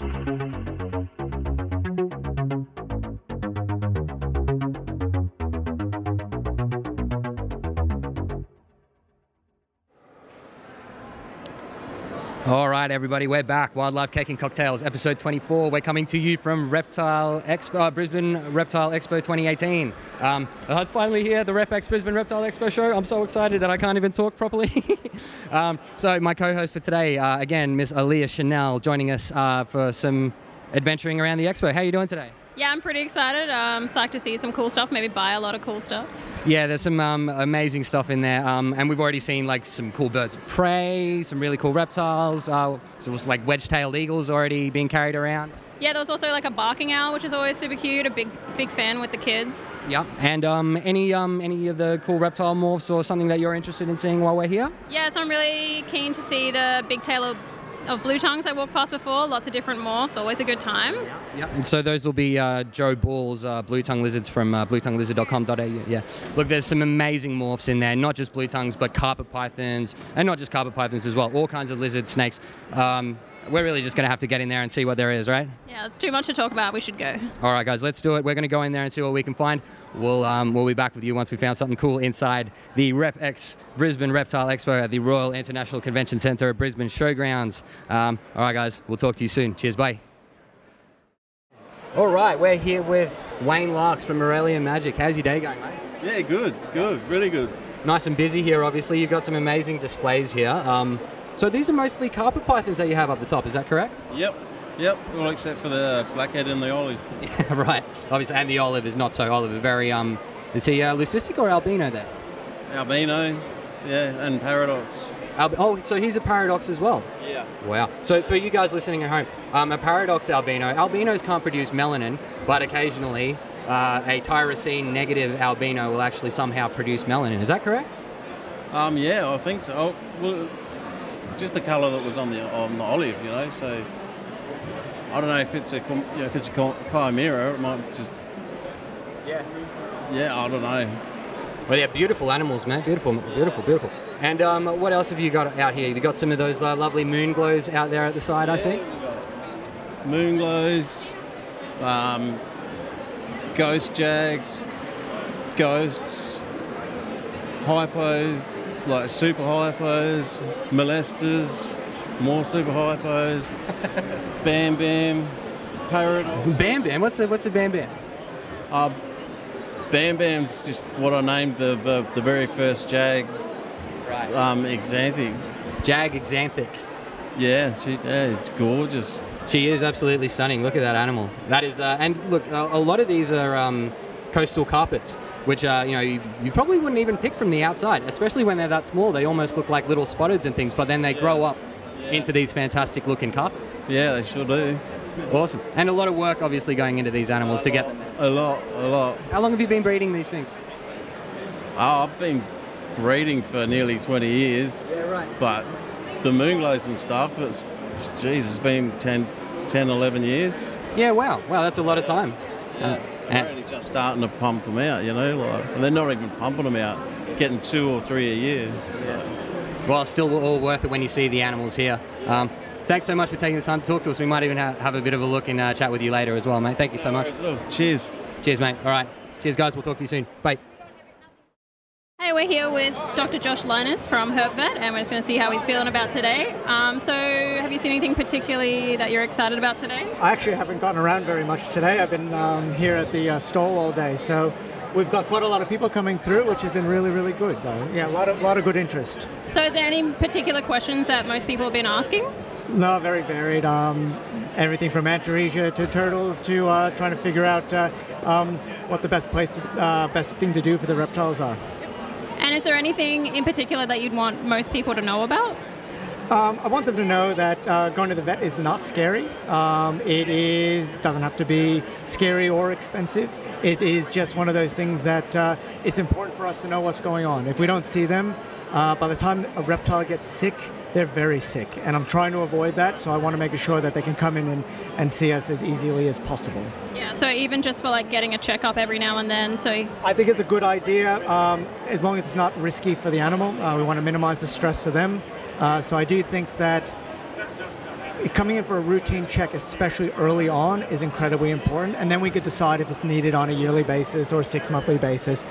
Thank you. All right, everybody, we're back. Wildlife Cake and Cocktails, episode 24. We're coming to you from Reptile Expo, uh, Brisbane Reptile Expo 2018. Um, it's finally here, the RepX Brisbane Reptile Expo show. I'm so excited that I can't even talk properly. um, so, my co-host for today, uh, again, Miss Aaliyah Chanel, joining us uh, for some adventuring around the expo. How are you doing today? Yeah, I'm pretty excited. Um, psyched to see some cool stuff. Maybe buy a lot of cool stuff. Yeah, there's some um, amazing stuff in there, um, and we've already seen like some cool birds of prey, some really cool reptiles. Uh, so it was like wedge-tailed eagles already being carried around. Yeah, there was also like a barking owl, which is always super cute. A big, big fan with the kids. Yep. And um, any um, any of the cool reptile morphs or something that you're interested in seeing while we're here? Yeah, so I'm really keen to see the big tail of, of blue tongues I walked past before. Lots of different morphs. Always a good time. Yep. And so those will be uh, Joe Ball's uh, blue tongue lizards from uh, bluetonguelizard.com.au. Yeah. Look, there's some amazing morphs in there, not just blue tongues, but carpet pythons, and not just carpet pythons as well. All kinds of lizard snakes. Um, we're really just going to have to get in there and see what there is, right? Yeah, it's too much to talk about. We should go. All right, guys, let's do it. We're going to go in there and see what we can find. We'll um, we'll be back with you once we found something cool inside the RepX Brisbane Reptile Expo at the Royal International Convention Centre at Brisbane Showgrounds. Um, all right, guys, we'll talk to you soon. Cheers, bye. All right, we're here with Wayne Larks from Morelia Magic. How's your day going, mate? Yeah, good, good, really good. Nice and busy here, obviously. You've got some amazing displays here. Um, so these are mostly carpet pythons that you have up the top, is that correct? Yep, yep, all except for the blackhead and the olive. Yeah, right. Obviously, and the olive is not so olive. Very um, is he uh, leucistic or albino there? Albino, yeah, and paradox. Oh, so he's a paradox as well. Yeah. Wow. So for you guys listening at home, um, a paradox albino. Albinos can't produce melanin, but occasionally uh, a tyrosine negative albino will actually somehow produce melanin. Is that correct? Um, yeah, I think so. Oh, well, just the colour that was on the on the olive, you know. So I don't know if it's a you know, if it's a chimera, it might just. Yeah. Yeah, I don't know. Well, yeah, beautiful animals, man. Beautiful, beautiful, beautiful. And um, what else have you got out here? You got some of those uh, lovely moon glows out there at the side, I see. Moon glows, um, ghost jags, ghosts, hypos, like super hypos, molesters, more super hypos, bam bam, paradox. Bam Bam. What's a what's a Bam Bam? Uh, bam bam's just what I named the the, the very first jag, Right. um, exanthic. Jag exanthic. Yeah, she yeah, it's gorgeous. She is absolutely stunning. Look at that animal. That is, uh, and look, a, a lot of these are um, coastal carpets, which are, you know you, you probably wouldn't even pick from the outside, especially when they're that small. They almost look like little spotteds and things, but then they grow up into these fantastic looking carpets. Yeah, they sure do. Awesome, and a lot of work obviously going into these animals to get. A lot, a lot. How long have you been breeding these things? Oh, I've been breeding for nearly 20 years. Yeah, right. But the moonglows and stuff, it's, it's geez, it's been 10, 10, 11 years. Yeah, wow, wow, that's a lot of time. Uh, And- only just starting to pump them out, you know, like, and they're not even pumping them out, getting two or three a year. well, still all worth it when you see the animals here. Um, thanks so much for taking the time to talk to us. We might even ha- have a bit of a look and uh, chat with you later as well, mate. Thank you so much. Cheers. Cheers, mate. All right. Cheers, guys. We'll talk to you soon. Bye. Hey, we're here with Dr. Josh Llinas from HerpVet, and we're just going to see how he's feeling about today. Um, so, have you seen anything particularly that you're excited about today? I actually haven't gotten around very much today. I've been um, here at the uh, stall all day, so we've got quite a lot of people coming through, which has been really, really good. Though, yeah, a lot of lot of good interest. So, is there any particular questions that most people have been asking? No, very varied. Um, everything from Antaresia to turtles to uh, trying to figure out uh, um, what the best place, to, uh, best thing to do for the reptiles are. And is there anything in particular that you'd want most people to know about? Um, I want them to know that uh, going to the vet is not scary. Um, it is doesn't have to be scary or expensive. It is just one of those things that uh, it's important for us to know what's going on. If we don't see them, uh, by the time a reptile gets sick, they're very sick, and I'm trying to avoid that. So I want to make sure that they can come in and, and see us as easily as possible. Yeah, so even just for like getting a checkup every now and then, so I think it's a good idea um, as long as it's not risky for the animal. Uh, we want to minimize the stress for them. Uh, so I do think that coming in for a routine check, especially early on, is incredibly important. And then we could decide if it's needed on a yearly basis or six monthly basis.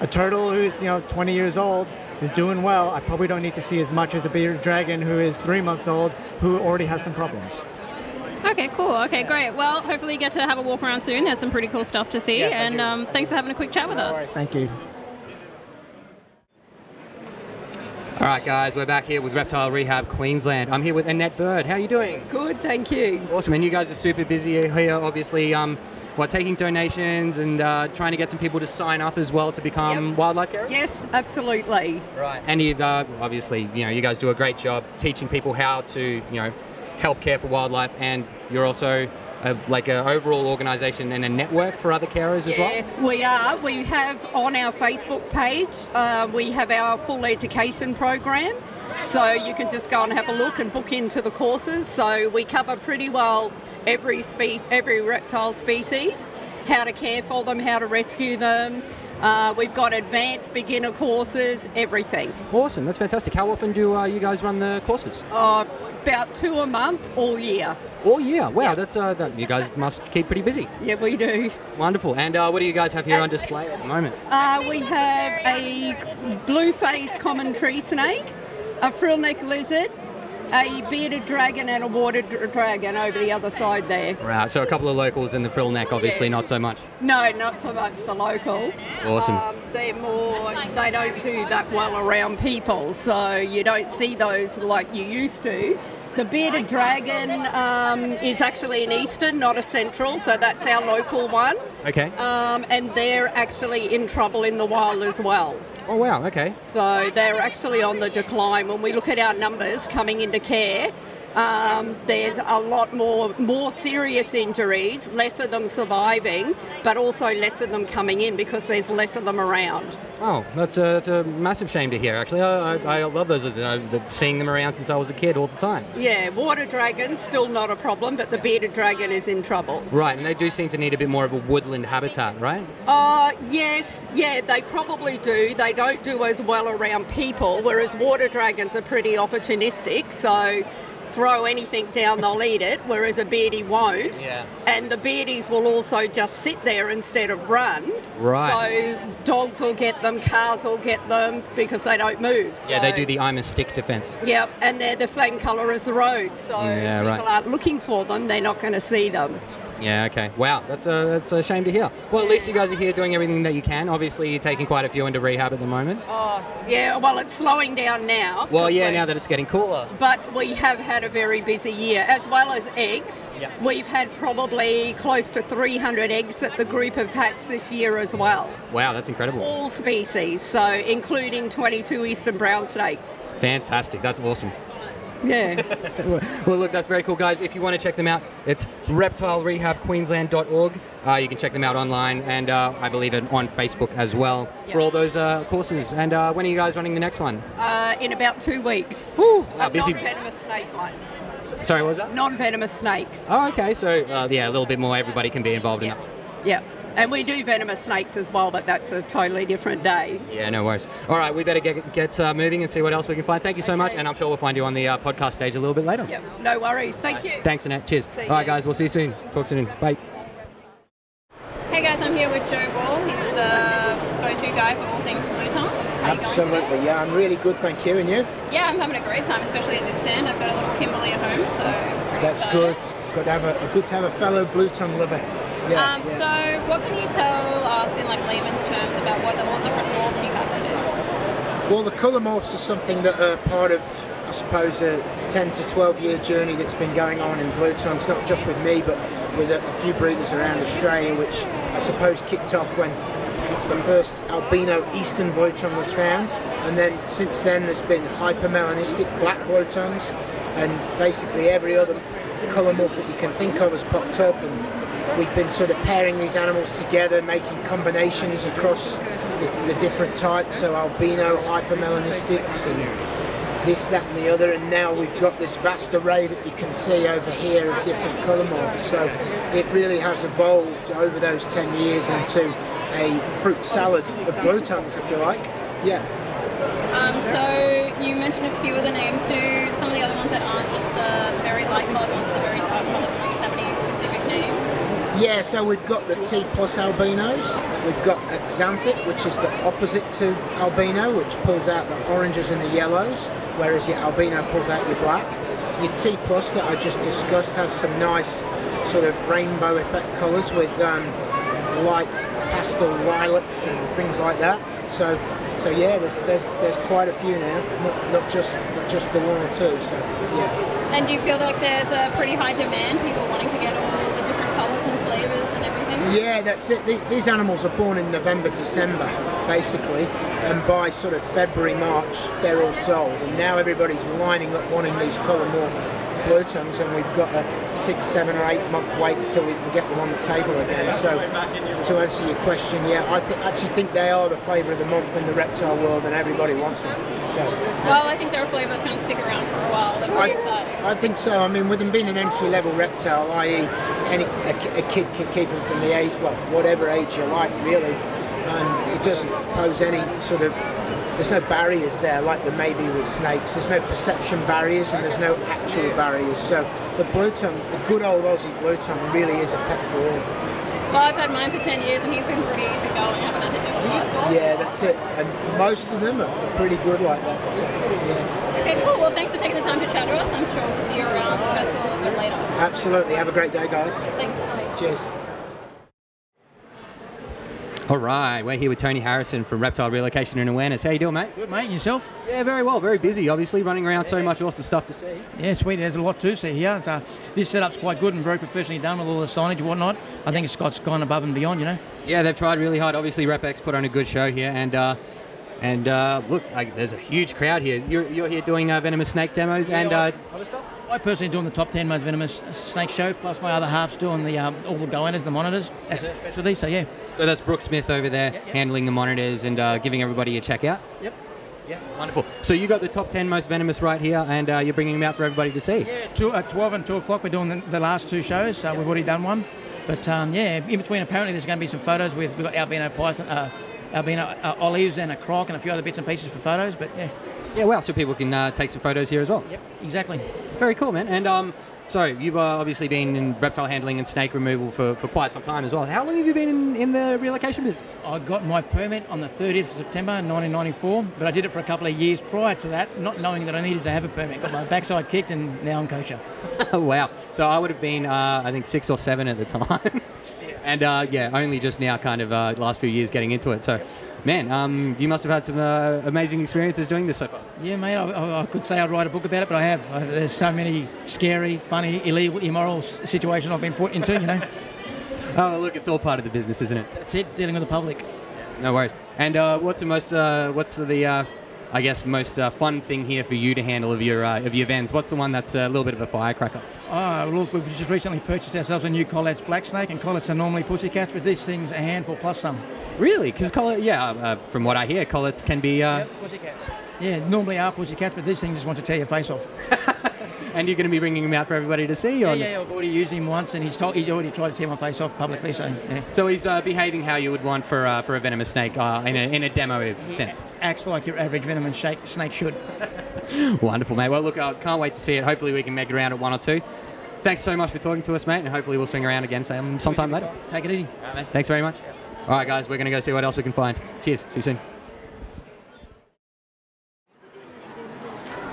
A turtle who's you know 20 years old is doing well. I probably don't need to see as much as a bearded dragon who is three months old who already has some problems. Okay, cool. Okay, great. Well, hopefully you get to have a walk around soon. There's some pretty cool stuff to see. Yes, and um, thanks for having a quick chat with us. Thank you. All right, guys, we're back here with Reptile Rehab Queensland. I'm here with Annette Bird. How are you doing? Good, thank you. Awesome, and you guys are super busy here, obviously. Um, what, taking donations and uh, trying to get some people to sign up as well to become Yep. wildlife carers? Yes, absolutely. Right. And you've uh, obviously, you know, you guys do a great job teaching people how to, you know, help care for wildlife, and you're also a, like an overall organisation and a network for other carers as well. Yeah, we are. We have on our Facebook page, uh, we have our full education program. So you can just go and have a look and book into the courses. So we cover pretty well every spe- every reptile species, how to care for them, how to rescue them. Uh, we've got advanced beginner courses, everything. Awesome. That's fantastic. How often do uh, you guys run the courses? Uh, about two a month all year. All year. Wow. That's uh, that, you guys must keep pretty busy. Yeah, we do. Wonderful. And uh, what do you guys have here on display at the moment? Uh, we have a blue-faced common tree snake, a frill-neck lizard, a bearded dragon, and a water dr- dragon over the other side there. Right. So a couple of locals and the frill neck, obviously Yes. not so much. No, not so much the local. Awesome. Um, they're more, they don't do that well around people, so you don't see those like you used to. The bearded dragon um, is actually an eastern, not a central, so that's our local one. Okay. Um, and they're actually in trouble in the wild as well. Oh wow. Okay. So they're actually on the decline. When we look at our numbers coming into care, um, there's a lot more more serious injuries, less of them surviving, but also less of them coming in because there's less of them around. Oh, that's a, that's a massive shame to hear. Actually, I, I, I love those. You know, the, seeing them around since I was a kid all the time. Yeah, water dragon still not a problem, but the bearded dragon is in trouble. Right, and they do seem to need a bit more of a woodland habitat, right? Uh, yes, yeah, they probably do. They don't do as well around people, whereas water dragons are pretty opportunistic, so throw anything down, they'll eat it, whereas a beardy won't. Yeah. And the beardies will also just sit there instead of run. Right. So dogs will get them, cars will get them because they don't move. Yeah, they do the I'm a stick defense. Yep, and they're the same colour as the road, so Yeah, if right. aren't looking for them, they're not going to see them. Yeah, okay. Wow, that's a that's a shame to hear. Well, at least you guys are here doing everything that you can. Obviously, you're taking quite a few into rehab at the moment. Oh, yeah, well, it's slowing down now. Well, yeah, now that it's getting cooler. But we have had a very busy year, as well as eggs. Yeah. We've had probably close to 300 eggs that the group have hatched this year as well. Wow, that's incredible. All species, so including 22 eastern brown snakes. Fantastic. That's awesome. Yeah. Well, look, that's very cool, guys. If you want to check them out, it's reptilerehabqueensland.org. Uh, you can check them out online, and uh, I believe on Facebook as well for all those uh, courses. And uh, when are you guys running the next one? uh, in about two weeks. Woo, A busy. non-venomous snake one. Sorry, what was that? Non-venomous snakes. Oh, okay. So, uh, yeah, a little bit more. Everybody can be involved Yeah. in that. Yeah. And we do venomous snakes as well, but that's a totally different day. Yeah, no worries. All right, we better get, get uh, moving and see what else we can find. Thank you so much, and I'm sure we'll find you on the uh, podcast stage a little bit later. Yep. No worries. Thank you. Thanks, Annette. Cheers. See All right, you. guys, we'll see you soon. Talk soon. Bye. Hey guys, I'm here with Joe Ball. He's the go-to guy for all things blue tongue. How you going today? Absolutely, yeah, I'm really good, thank you. And you? Yeah, I'm having a great time, especially at this stand. I've got a little Kimberley at home, so That's excited. good. Good to have a good to have a fellow blue tongue lover. Yeah, Um, yeah. So, what can you tell us in like layman's terms about what the all different morphs you have to do? Well, the colour morphs are something that are part of, I suppose, a 10 to 12 year journey that's been going on in blue tongues, not just with me, but with a, a few breeders around Australia, which I suppose kicked off when the first albino eastern blue tongue was found. And then since then, there's been hypermelanistic black blue tongues, and basically every other colour morph that you can think of has popped up. And we've been sort of pairing these animals together, making combinations across the, the different types, so albino, hypermelanistics, and this, that, and the other. And now we've got this vast array that you can see over here of different colour morphs. So it really has evolved over those 10 years into a fruit salad of blue tongues, if you like. Yeah. Um, so, you mentioned a few of the names. Do some of the other ones that aren't just the very light hold on to the very top colored ones have any specific names? Yeah, so we've got the T plus albinos. We've got Xanthic, which is the opposite to albino, which pulls out the oranges and the yellows, whereas your albino pulls out your black. Your T plus that I just discussed has some nice sort of rainbow effect colours with um, light pastel lilacs and things like that. So, so yeah, there's there's there's quite a few now, not, not just not just the one or two. So yeah. And do you feel like there's a pretty high demand, people wanting to get all the different colours and flavours and everything? Yeah, that's it. These animals are born in November, December, basically, and by sort of February, March, they're all sold. And now everybody's lining up wanting these colour morph blue tongues, and we've got a six, seven, or eight month wait until we can get them on the table again. So, to answer your question, yeah, I th- actually think they are the flavour of the month in the reptile world, and everybody wants them. So, Well, I think they're a flavour that's going to stick around for a while. They're pretty exciting. I think so. I mean, with them being an entry level reptile, i.e., any a, a kid can keep them from the age, well, whatever age you like, really. And it doesn't pose any sort of. There's no barriers there, like there may be with snakes. There's no perception barriers and there's no actual barriers. So the blue tongue, the good old Aussie blue tongue, really is a pet for all. Well, I've had mine for 10 years and he's been pretty easy going. haven't had to do a lot. Yeah, that's it. And most of them are pretty good like that. So, yeah. Okay, cool. Well, thanks for taking the time to chat to us. I'm sure we'll see you around the festival a bit later. Absolutely. Have a great day, guys. Thanks. Cheers. All right, we're here with Tony Harrison from Reptile Relocation and Awareness. How you doing, mate? Good, mate. and Yourself? Yeah, very well. Very busy, obviously, running around so much awesome stuff to see. Yeah, sweet. There's a lot to see here. Uh, this setup's quite good and very professionally done with all the signage and whatnot. I think got gone above and beyond, you know. Yeah, they've tried really hard. Obviously, RepX put on a good show here, and uh, and uh, look, like, there's a huge crowd here. You're, you're here doing uh, venomous snake demos and uh, other stuff. I personally doing the top 10 most venomous snake show, plus my other half's doing the um, all the goannas, the monitors. That's her specialty, so yeah. So that's Brooke Smith over there Yeah, yeah. handling the monitors and uh, giving everybody a check out. Yep. Yeah, wonderful. So you got the top 10 most venomous right here, and uh, you're bringing them out for everybody to see. Yeah, two, at 12 and 2 o'clock, we're doing the, the last two shows. Uh, we've already done one. But um, yeah, in between, apparently, there's going to be some photos with, we've got albino python, uh, albino uh, olives and a croc and a few other bits and pieces for photos. But yeah, Yeah, well, so people can uh, take some photos here as well. yep, exactly. Very cool, man. And um, so you've uh, obviously been in reptile handling and snake removal for, for quite some time as well. How long have you been in, in the relocation business? I got my permit on the 30th of September 1994, but I did it for a couple of years prior to that, not knowing that I needed to have a permit. Got my backside kicked, and now I'm kosher. wow. So I would have been, uh, I think, six or seven at the time. and uh, yeah, only just now, kind of, uh, last few years getting into it. So, man, um, you must have had some uh, amazing experiences doing this so far. Yeah, mate, I, I, could say I'd write a book about it, but I have. Uh, there's so many scary, funny, illegal, immoral situations I've been put into, you know. Oh, look, it's all part of the business, isn't it? That's it, dealing with the public. No worries. And uh, what's the most, uh, what's the, uh, I guess, most uh, fun thing here for you to handle of your uh, of your vans? What's the one that's a little bit of a firecracker? Oh, look, we've just recently purchased ourselves a new Collett's black snake, and Colletts are normally pussycats, but this thing's a handful plus some. Really? Because collet, yeah, uh, from what I hear, Colletts can be. Uh, pussycats. Yeah, normally are pussycats, but this thing just wants to tear your face off. And you're going to be bringing him out for everybody to see? Yeah, or- yeah, I've already used him once, and he's told, he's already tried to tear my face off publicly, so yeah. So he's uh, behaving how you would want for uh, for a venomous snake uh, in, a, in a demo sense. Acts like your average venomous shake, snake should. Wonderful, mate. Well, look, I can't wait to see it. Hopefully, we can make it around at one or two. Thanks so much for talking to us, mate, and hopefully we'll swing around again sometime later. Take it easy. Thanks very much. All right, guys, we're going to go see what else we can find. Cheers. See you soon.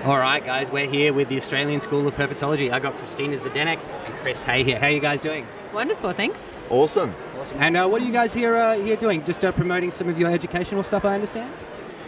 All right, guys, we're here with the Australian School of Herpetology. I got Christina Zdenek and Chris Hay here. How are you guys doing? Wonderful, thanks. Awesome. Awesome. And uh, what are you guys here uh, here doing? Just uh, promoting some of your educational stuff, I understand.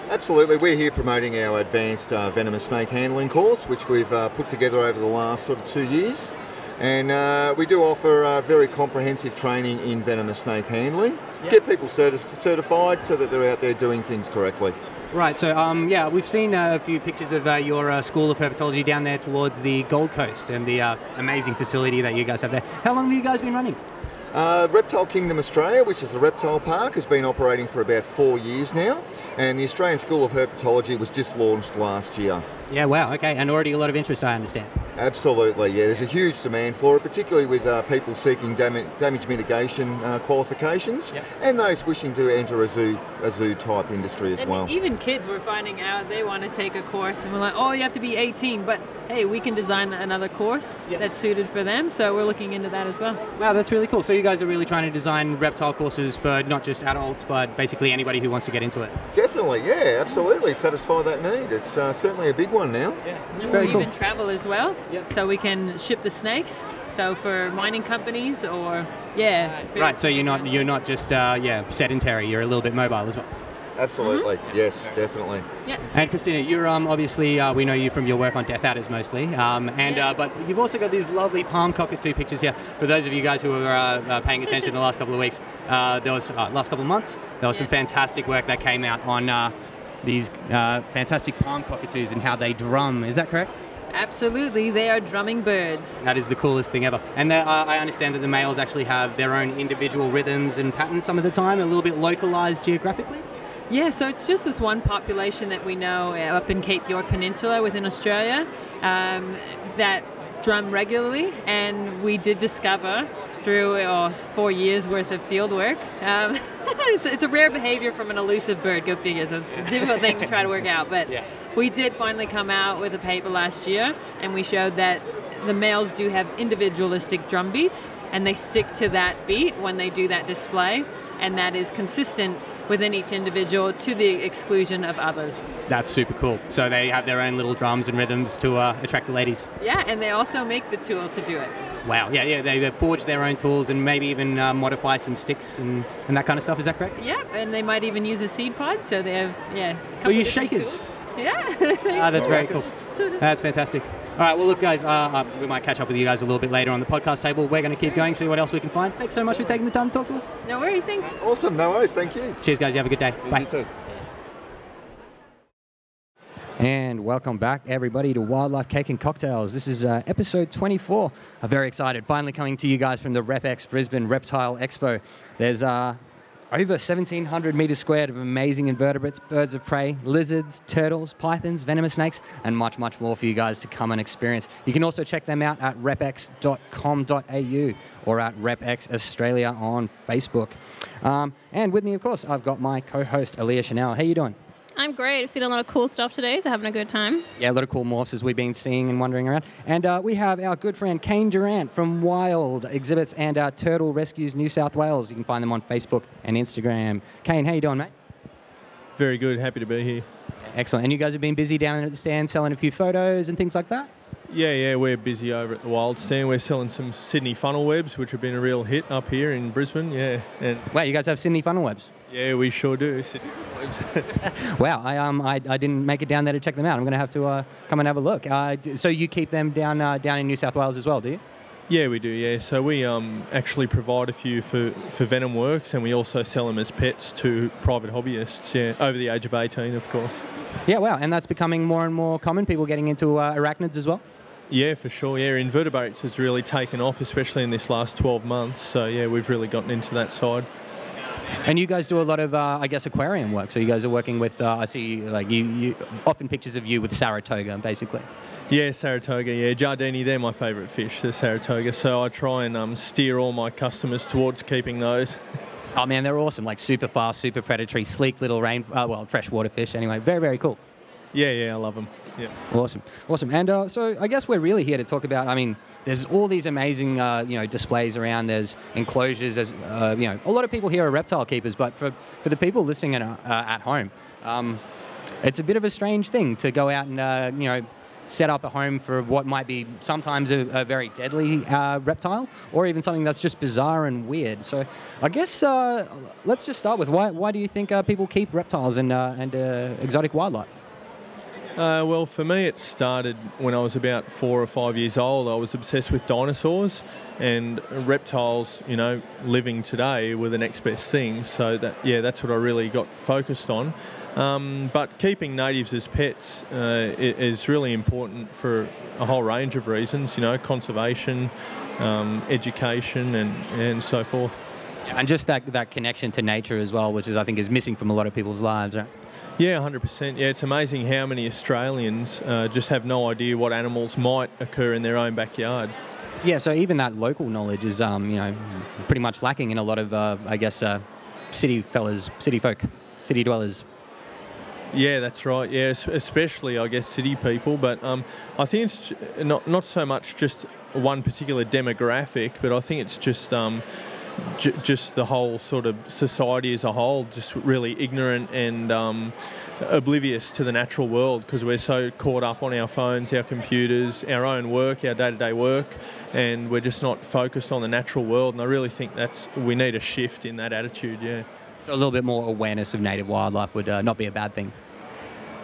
Absolutely. We're here promoting our advanced uh, venomous snake handling course, which we've uh, put together over the last sort of two years. And uh, we do offer uh, very comprehensive training in venomous snake handling. Get people certi- certified so that they're out there doing things correctly. Right. So, um, yeah, we've seen uh, a few pictures of uh, your uh, School of Herpetology down there towards the Gold Coast and the uh, amazing facility that you guys have there. How long have you guys been running? Uh, Reptile Kingdom Australia, which is the reptile park, has been operating for about four years now, and the Australian School of Herpetology was just launched last year. Yeah, wow, okay, and already a lot of interest, I understand. Absolutely, yeah. There's a huge demand for it, particularly with uh, people seeking damage, damage mitigation uh, qualifications Yep. and those wishing to enter a zoo, a zoo type industry as And well. even kids were finding out they want to take a course, and we're like, oh, you have to be 18, but hey, we can design another course that's suited for them, so we're looking into that as well. Wow, that's really cool. So you guys are really trying to design reptile courses for not just adults, but basically anybody who wants to get into it. Definitely, yeah, absolutely. Satisfy that need. It's uh, certainly a big one now. And Very we cool. even travel as well, so we can ship the snakes. So for mining companies or yeah, Right, so you're not you're not just uh, yeah sedentary. You're a little bit mobile as well. Absolutely, Mm-hmm. yes, definitely. Yeah. And Christina, you're um, obviously uh, we know you from your work on Death Adders mostly, um, and uh, but you've also got these lovely palm cockatoo pictures here. For those of you guys who were uh, uh, paying attention the last couple of weeks, uh, there was uh, last couple of months there was some fantastic work that came out on uh, these uh, fantastic palm cockatoos and how they drum. Is that correct? Absolutely, they are drumming birds. That is the coolest thing ever. And I understand that the males actually have their own individual rhythms and patterns some of the time, a little bit localized geographically. Yeah, so it's just this one population that we know uh, up in Cape York Peninsula within Australia um, that drum regularly, and we did discover through uh, four years worth of field work. Um, it's, it's a rare behavior from an elusive bird, go figure. It's a difficult thing to try to work out, but Yeah. we did finally come out with a paper last year, and we showed that the males do have individualistic drum beats, and they stick to that beat when they do that display, and that is consistent within each individual to the exclusion of others. That's super cool. So they have their own little drums and rhythms to uh, attract the ladies. Yeah, and they also make the tool to do it. Wow. Yeah, yeah. They, they forge their own tools and maybe even uh, modify some sticks and, and that kind of stuff. Is that correct? Yeah, and they might even use a seed pod, so they have, yeah. Or use shakers. tools. Yeah. Ah, that's very cool. That's fantastic. All right. Well, look, guys. Uh, uh, we might catch up with you guys a little bit later on the podcast table. We're going to keep going, see what else we can find. Thanks so much for taking the time to talk to us. no worries, thanks. Awesome, no worries, thank you. Cheers, guys. You have a good day. Bye. You too. And welcome back, everybody, to Wildlife Cake and Cocktails. This is uh, episode 24. I'm very excited. Finally coming to you guys from the RepX Brisbane Reptile Expo. There's uh, over 1,700 meters squared of amazing invertebrates, birds of prey, lizards, turtles, pythons, venomous snakes, and much, much more for you guys to come and experience. You can also check them out at repex.com.au or at RepX Australia on Facebook. Um, and with me, of course, I've got my co-host, Aaliyah Chanel. How are you doing? I'm great. I've seen a lot of cool stuff today, so having a good time. Yeah, a lot of cool morphs as we've been seeing and wandering around. And uh, we have our good friend Kane Durant from Wild Exhibits and uh, Turtle Rescues New South Wales. You can find them on Facebook and Instagram. Kane, how you doing, mate? Very good. Happy to be here. Excellent. And you guys have been busy down at the stand selling a few photos and things like that? Yeah, yeah, we're busy over at the Wild Stand. We're selling some Sydney funnel webs, which have been a real hit up here in Brisbane. Yeah, and Wow, you guys have Sydney funnel webs. Yeah, we sure do. Sydney funnel webs. Wow, I, um, I, I didn't make it down there to check them out. I'm going to have to uh, come and have a look. Uh, so you keep them down uh, down in New South Wales as well, do you? yeah, we do. Yeah, so we um, actually provide a few for, for Venom Works, and we also sell them as pets to private hobbyists. Yeah, over the age of 18, of course. Yeah, wow. And that's becoming more and more common. People getting into uh, arachnids as well. Yeah, for sure. Yeah, invertebrates has really taken off, especially in this last 12 months. So yeah, we've really gotten into that side. And you guys do a lot of, uh, I guess, aquarium work. So you guys are working with, uh, I see, like you, you often pictures of you with Saratoga, basically. Yeah, Saratoga. Yeah, jardini. They're my favourite fish, the Saratoga. So I try and um, steer all my customers towards keeping those. Oh man, they're awesome! Like super fast, super predatory, sleek little rain, uh, well, freshwater fish. Anyway, very, very cool. yeah, yeah, I love them. Yeah. Awesome, awesome. And uh, so I guess we're really here to talk about. I mean, there's all these amazing, uh, you know, displays around. There's enclosures. There's, uh, you know, a lot of people here are reptile keepers, but for for the people listening at, uh, at home, um, it's a bit of a strange thing to go out and uh, you know set up a home for what might be sometimes a, a very deadly uh, reptile or even something that's just bizarre and weird. So I guess uh, let's just start with why, why do you think uh, people keep reptiles and, uh, and uh, exotic wildlife? Uh, well, for me, it started when I was about four or five years old. I was obsessed with dinosaurs and reptiles. You know, living today were the next best thing. So that yeah, that's what I really got focused on. Um, but keeping natives as pets uh, is really important for a whole range of reasons. You know, conservation, um, education, and and so forth. And just that, that connection to nature as well, which is I think is missing from a lot of people's lives, right? Yeah, 100%. Yeah, it's amazing how many Australians uh, just have no idea what animals might occur in their own backyard. Yeah, so even that local knowledge is, um, you know, pretty much lacking in a lot of, uh, I guess, uh, city fellas, city folk, city dwellers. Yeah, that's right. Yeah, especially I guess city people, but um, I think it's not not so much just one particular demographic, but I think it's just um, j- just the whole sort of society as a whole, just really ignorant and um, oblivious to the natural world because we're so caught up on our phones, our computers, our own work, our day-to-day work, and we're just not focused on the natural world. And I really think that's we need a shift in that attitude. Yeah. So a little bit more awareness of native wildlife would uh, not be a bad thing.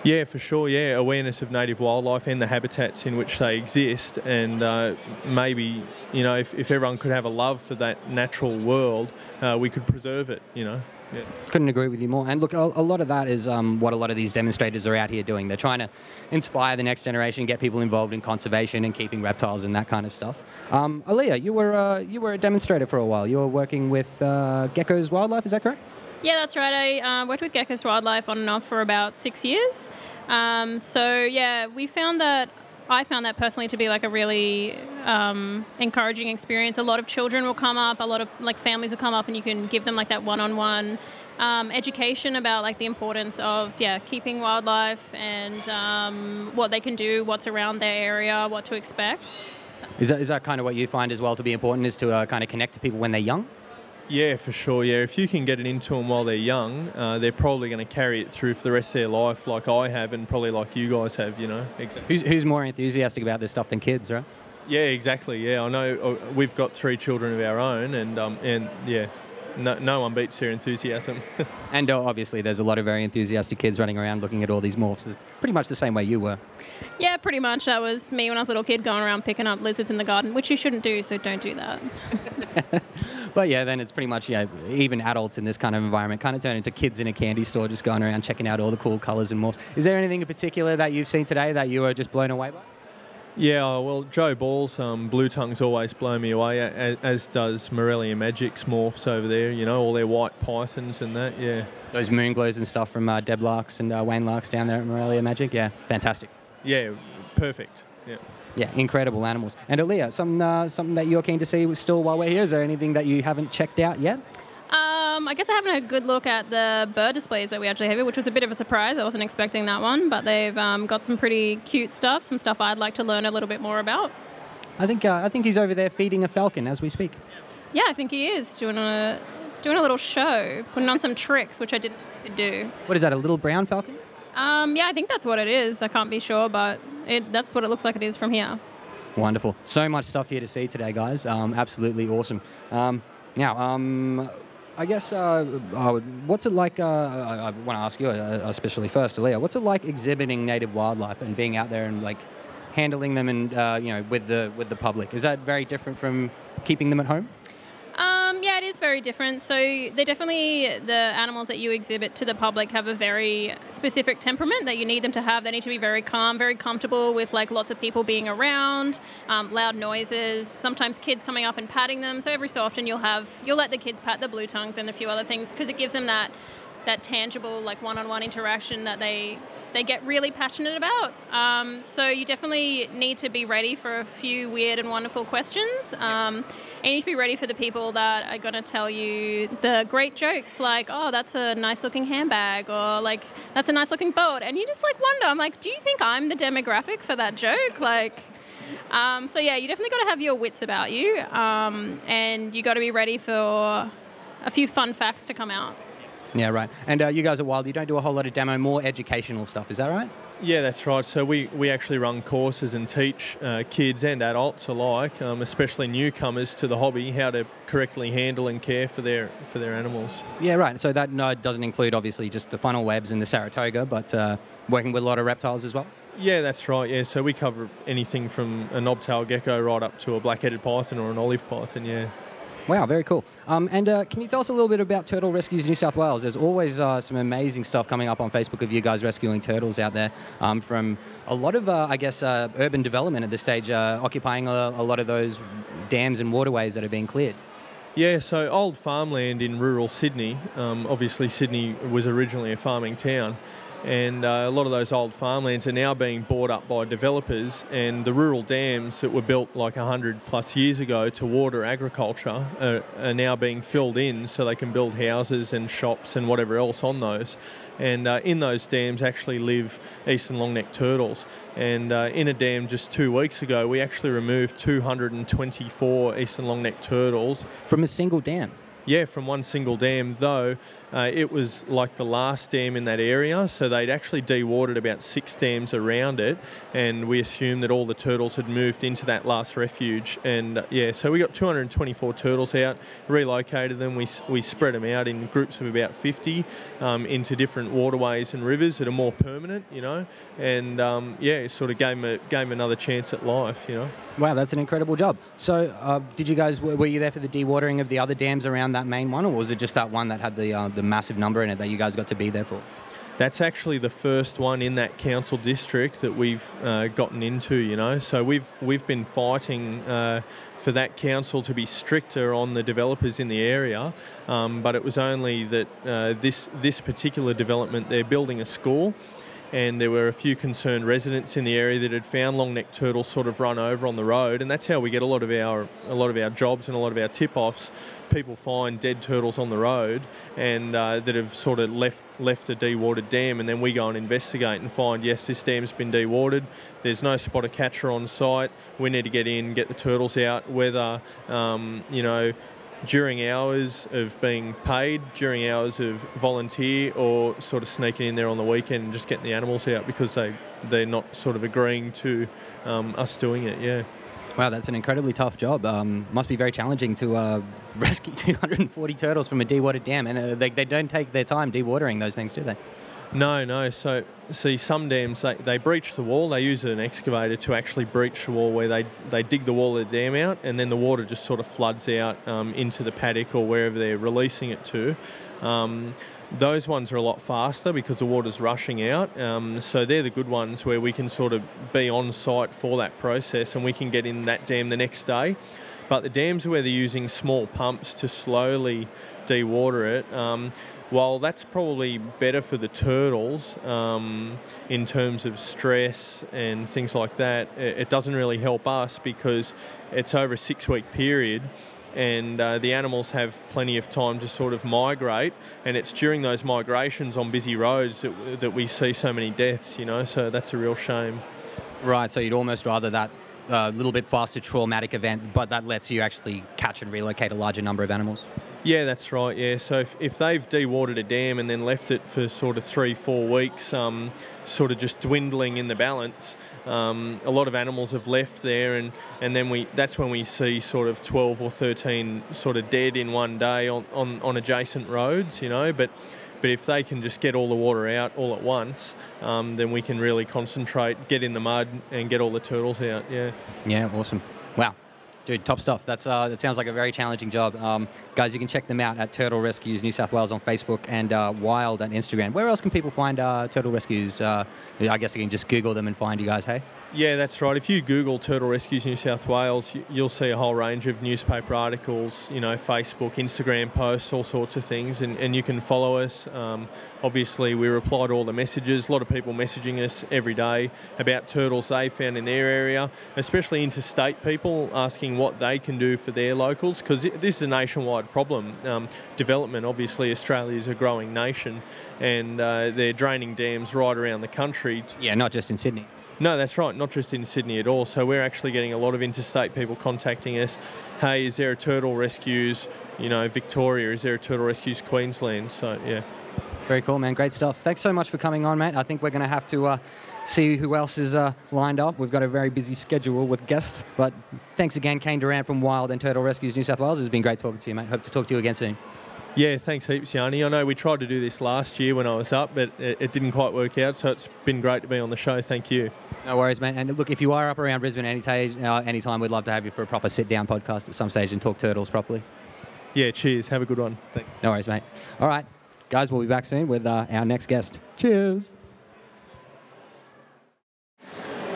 Yeah, for sure. Yeah, awareness of native wildlife and the habitats in which they exist, and uh, maybe you know if, if everyone could have a love for that natural world, uh, we could preserve it. You know. Yeah. Couldn't agree with you more. And look, a, a lot of that is um, what a lot of these demonstrators are out here doing. They're trying to inspire the next generation, get people involved in conservation and keeping reptiles and that kind of stuff. Um, Aaliyah, you were uh, you were a demonstrator for a while. You were working with uh, Geckos Wildlife, is that correct? Yeah, that's right. I uh, worked with Geckos Wildlife on and off for about six years. Um, so yeah, we found that I found that personally to be like a really um, encouraging experience. A lot of children will come up, a lot of like families will come up, and you can give them like that one-on-one um, education about like the importance of yeah keeping wildlife and um, what they can do, what's around their area, what to expect. Is that, is that kind of what you find as well to be important, is to uh, kind of connect to people when they're young? Yeah, for sure. Yeah, if you can get it into them while they're young, uh, they're probably going to carry it through for the rest of their life, like I have, and probably like you guys have. You know, exactly. Who's, who's more enthusiastic about this stuff than kids, right? Yeah, exactly. Yeah, I know. uh, We've got three children of our own, and um, and yeah, no, no one beats their enthusiasm. And uh, obviously, there's a lot of very enthusiastic kids running around looking at all these morphs. It's pretty much the same way you were. Yeah, pretty much. That was me when I was a little kid going around picking up lizards in the garden, which you shouldn't do, so don't do that. But yeah, then it's pretty much, yeah, even adults in this kind of environment kind of turn into kids in a candy store just going around checking out all the cool colors and morphs. Is there anything in particular that you've seen today that you were just blown away by? yeah, well, Joe Ball's um, blue tongues always blow me away, as, as does Morelia Magic's morphs over there. You know, all their white pythons and that. Yeah. Those moon glows and stuff from uh, Deb Larks and uh, Wayne Larks down there at Morelia Magic. Yeah, fantastic. Yeah, perfect. Yeah. Yeah, incredible animals. And Aaliyah, some, uh, something that you're keen to see still while we're here? Is there anything that you haven't checked out yet? Um, I guess I haven't had a good look at the bird displays that we actually have here, which was a bit of a surprise. I wasn't expecting that one, but they've um, got some pretty cute stuff, some stuff I'd like to learn a little bit more about. I think, uh, I think he's over there feeding a falcon as we speak. Yeah, I think he is doing a doing a little show, putting on some tricks, which I didn't know he could do. What is that, a little brown falcon? Um, yeah, I think that's what it is. I can't be sure, but it, that's what it looks like it is from here. Wonderful. So much stuff here to see today, guys. Um, absolutely awesome. Um, now, um, I guess, uh, I would- what's it like? Uh, I, I want to ask you, uh, especially first, Aaliyah. What's it like exhibiting native wildlife and being out there and like handling them and uh, you know with the with the public? Is that very different from keeping them at home? Um, yeah, it is very different. So they definitely the animals that you exhibit to the public have a very specific temperament that you need them to have. They need to be very calm, very comfortable with like lots of people being around, um, loud noises. Sometimes kids coming up and patting them. So every so often you'll have you'll let the kids pat the blue tongues and a few other things because it gives them that that tangible like one-on-one interaction that they they get really passionate about. Um, so you definitely need to be ready for a few weird and wonderful questions. Um, and you need to be ready for the people that are going to tell you the great jokes, like, "Oh, that's a nice-looking handbag," or like, "That's a nice-looking boat," and you just like wonder, I'm like, do you think I'm the demographic for that joke? Like. Um, so yeah, you definitely got to have your wits about you, um, and you got to be ready for a few fun facts to come out. Yeah, right. And uh, you guys at Wild, you don't do a whole lot of demo, more educational stuff. Is that right? Yeah, that's right. So we, we actually run courses and teach uh, kids and adults alike, um, especially newcomers to the hobby, how to correctly handle and care for their for their animals. Yeah, right. So that no, doesn't include obviously just the funnel webs and the Saratoga, but uh, working with a lot of reptiles as well. Yeah, that's right. Yeah, so we cover anything from a knobtail gecko right up to a black-headed python or an olive python. Yeah. Wow, very cool. Um, and uh, can you tell us a little bit about Turtle Rescues New South Wales? There's always uh, some amazing stuff coming up on Facebook of you guys rescuing turtles out there um, from a lot of, uh, I guess, uh, urban development at this stage, uh, occupying a, a lot of those dams and waterways that are being cleared. Yeah, so old farmland in rural Sydney. Um, obviously, Sydney was originally a farming town, and uh, a lot of those old farmlands are now being bought up by developers, and the rural dams that were built like 100 plus years ago to water agriculture are, are now being filled in so they can build houses and shops and whatever else on those. And uh, in those dams actually live eastern long-necked turtles. And uh, in a dam just two weeks ago, we actually removed 224 eastern long-necked turtles From a single dam. yeah, from one single dam, though uh, it was like the last dam in that area, so they'd actually dewatered about six dams around it, and we assumed that all the turtles had moved into that last refuge. And uh, yeah, so we got 224 turtles out, relocated them, we, we spread them out in groups of about 50 um, into different waterways and rivers that are more permanent, you know, and um, yeah, sort of gave them, a, gave them another chance at life, you know. Wow, that's an incredible job. So, uh, did you guys were were you there for the dewatering of the other dams around that main one, or was it just that one that had the uh, the massive number in it that you guys got to be there for? That's actually the first one in that council district that we've uh, gotten into. You know, so we've we've been fighting uh, for that council to be stricter on the developers in the area, um, but it was only that uh, this this particular development they're building a school. And there were a few concerned residents in the area that had found long-necked turtles sort of run over on the road, and that's how we get a lot of our a lot of our jobs and a lot of our tip-offs. People find dead turtles on the road, and uh, that have sort of left left a dewatered dam, and then we go and investigate and find yes, this dam's been dewatered. There's no spotter catcher on site. We need to get in, get the turtles out. Whether um, you know during hours of being paid, during hours of volunteer, or sort of sneaking in there on the weekend and just getting the animals out because they they're not sort of agreeing to um, us doing it. Yeah. Wow, that's an incredibly tough job. Um, must be very challenging to uh, rescue 240 turtles from a dewatered dam, and uh, they, they don't take their time dewatering those things, do they? No, no. So, see, some dams they, they breach the wall. They use an excavator to actually breach the wall, where they they dig the wall of the dam out, and then the water just sort of floods out um, into the paddock or wherever they're releasing it to. Um, those ones are a lot faster because the water's rushing out. Um, so they're the good ones where we can sort of be on site for that process, and we can get in that dam the next day. But the dams where they're using small pumps to slowly dewater it, um, while that's probably better for the turtles um, in terms of stress and things like that, it, doesn't really help us because it's over a six week period and uh, the animals have plenty of time to sort of migrate and it's during those migrations on busy roads that, that we see so many deaths you know so that's a real shame Right, so you'd almost rather that uh, little bit faster traumatic event, but that lets you actually catch and relocate a larger number of animals. Yeah, that's right. Yeah, so if, if they've dewatered a dam and then left it for sort of three, four weeks, um, sort of just dwindling in the balance, um, a lot of animals have left there, and, and then we that's when we see sort of 12 or 13 sort of dead in one day on, on, on adjacent roads, you know. But but if they can just get all the water out all at once, um, then we can really concentrate, get in the mud, and get all the turtles out. Yeah. Yeah, awesome. Wow. Dude, top stuff. That's uh, that sounds like a very challenging job. Um, guys, you can check them out at Turtle Rescues New South Wales on Facebook and uh, Wild on Instagram. Where else can people find uh, Turtle Rescues? Uh, I guess you can just Google them and find you guys. Hey. Yeah, that's right. If you Google Turtle Rescues New South Wales, you'll see a whole range of newspaper articles, you know, Facebook, Instagram posts, all sorts of things, and, and you can follow us. Um, obviously, we reply to all the messages. A lot of people messaging us every day about turtles they found in their area, especially interstate people asking what they can do for their locals, because this is a nationwide problem. Um, development, obviously, Australia is a growing nation, and uh, they're draining dams right around the country. Yeah, not just in Sydney. No, that's right. Not just in Sydney at all. So we're actually getting a lot of interstate people contacting us. Hey, is there a turtle rescues? You know, Victoria. Is there a turtle rescues Queensland? So yeah. Very cool, man. Great stuff. Thanks so much for coming on, mate. I think we're going to have to uh, see who else is uh, lined up. We've got a very busy schedule with guests. But thanks again, Kane Durant from Wild and Turtle Rescues New South Wales. It's been great talking to you, mate. Hope to talk to you again soon. Yeah, thanks heaps, Yanni. I know we tried to do this last year when I was up, but it, it didn't quite work out. So it's been great to be on the show. Thank you. No worries, mate. And look, if you are up around Brisbane any t- uh, anytime, we'd love to have you for a proper sit down podcast at some stage and talk turtles properly. Yeah, cheers. Have a good one. Thanks. No worries, mate. All right, guys, we'll be back soon with uh, our next guest. Cheers.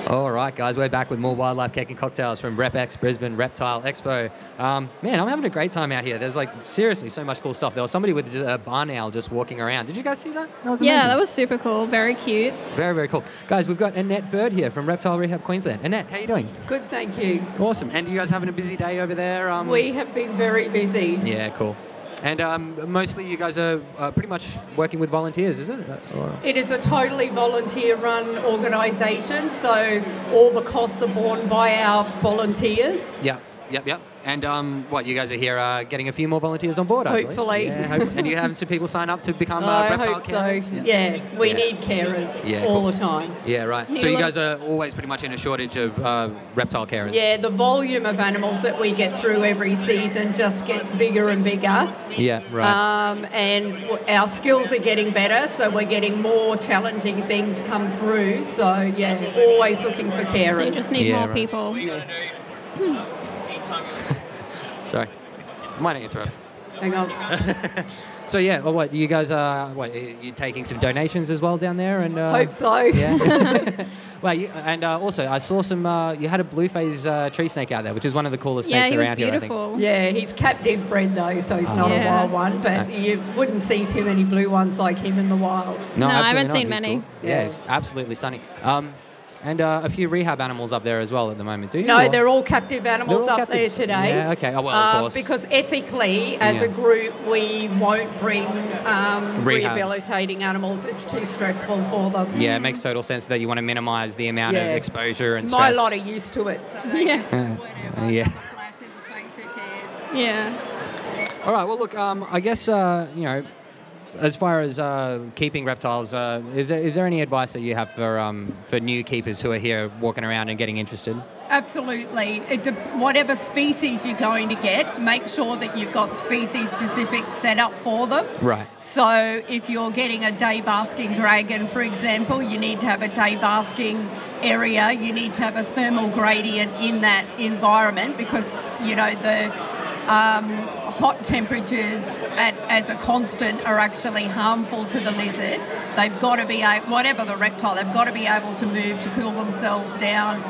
All right, guys, we're back with more wildlife cake and cocktails from RepX Brisbane Reptile Expo. Um, man, I'm having a great time out here. There's like seriously so much cool stuff. There was somebody with a barn owl just walking around. Did you guys see that? That was Yeah, that was super cool. Very cute. very very cool. Guys, we've got Annette Bird here from Reptile Rehab Queensland. Annette, how are you doing? Good, thank you. Awesome. And you guys having a busy day over there? Um, We have been very busy. Yeah, cool. And um, mostly you guys are uh, pretty much working with volunteers, is it? Or- It is a totally volunteer run organisation, so all the costs are borne by our volunteers. Yeah, yep, yep. And um, what, you guys are here uh, getting a few more volunteers on board, I believe? Hopefully. Yeah, hope- and you having some people sign up to become uh, I reptile hope carers? so. Yeah, we need carers Yeah, all cool. the time. Yeah, right. So you guys are always pretty much in a shortage of uh, reptile carers. Yeah, the volume of animals that we get through every season just gets bigger and bigger. Yeah, right. Um, and our skills are getting better, so we're getting more challenging things come through. So, yeah, always looking for carers. So you just need Yeah, more right. people. Sorry. My Might interrupt. Hang on. So yeah, well, what you guys are? What you taking some donations as well down there? And uh, Hope so. Yeah. well, you, and uh, also I saw some. Uh, you had a blue phase uh, tree snake out there, which is one of the coolest Yeah, snakes around here. I think. beautiful. Yeah, he's captive bred though, so he's not Yeah. a wild one. But Okay. you wouldn't see too many blue ones like him in the wild. No, I haven't not. seen He's many. cool. Yeah, Yeah. it's absolutely stunning. Um, and uh, a few rehab animals up there as well at the moment. Do you? No, or- they're all captive animals all up captives. there today. Yeah, okay. Oh, well, of Uh, course. Because ethically, as Yeah. a group, we won't bring um, rehabilitating animals. It's too stressful for them. Yeah, it makes total sense that you want to minimise the amount of exposure and stress. My lot are used to it. So Yeah. Yeah. whatever. Yeah. Flash in the face, who cares? Yeah. All right. Well, look. Um, I guess uh, you know, as far as uh, keeping reptiles, uh, is there is there any advice that you have for um, for new keepers who are here walking around and getting interested? Absolutely. It de- whatever species you're going to get, make sure that you've got species specific setup for them. Right. So if you're getting a day basking dragon, for example, you need to have a day basking area. You need to have a thermal gradient in that environment because you know the um, hot temperatures at, as a constant are actually harmful to the lizard. They've got to be able, whatever the reptile, they've got to be able to move to cool themselves down.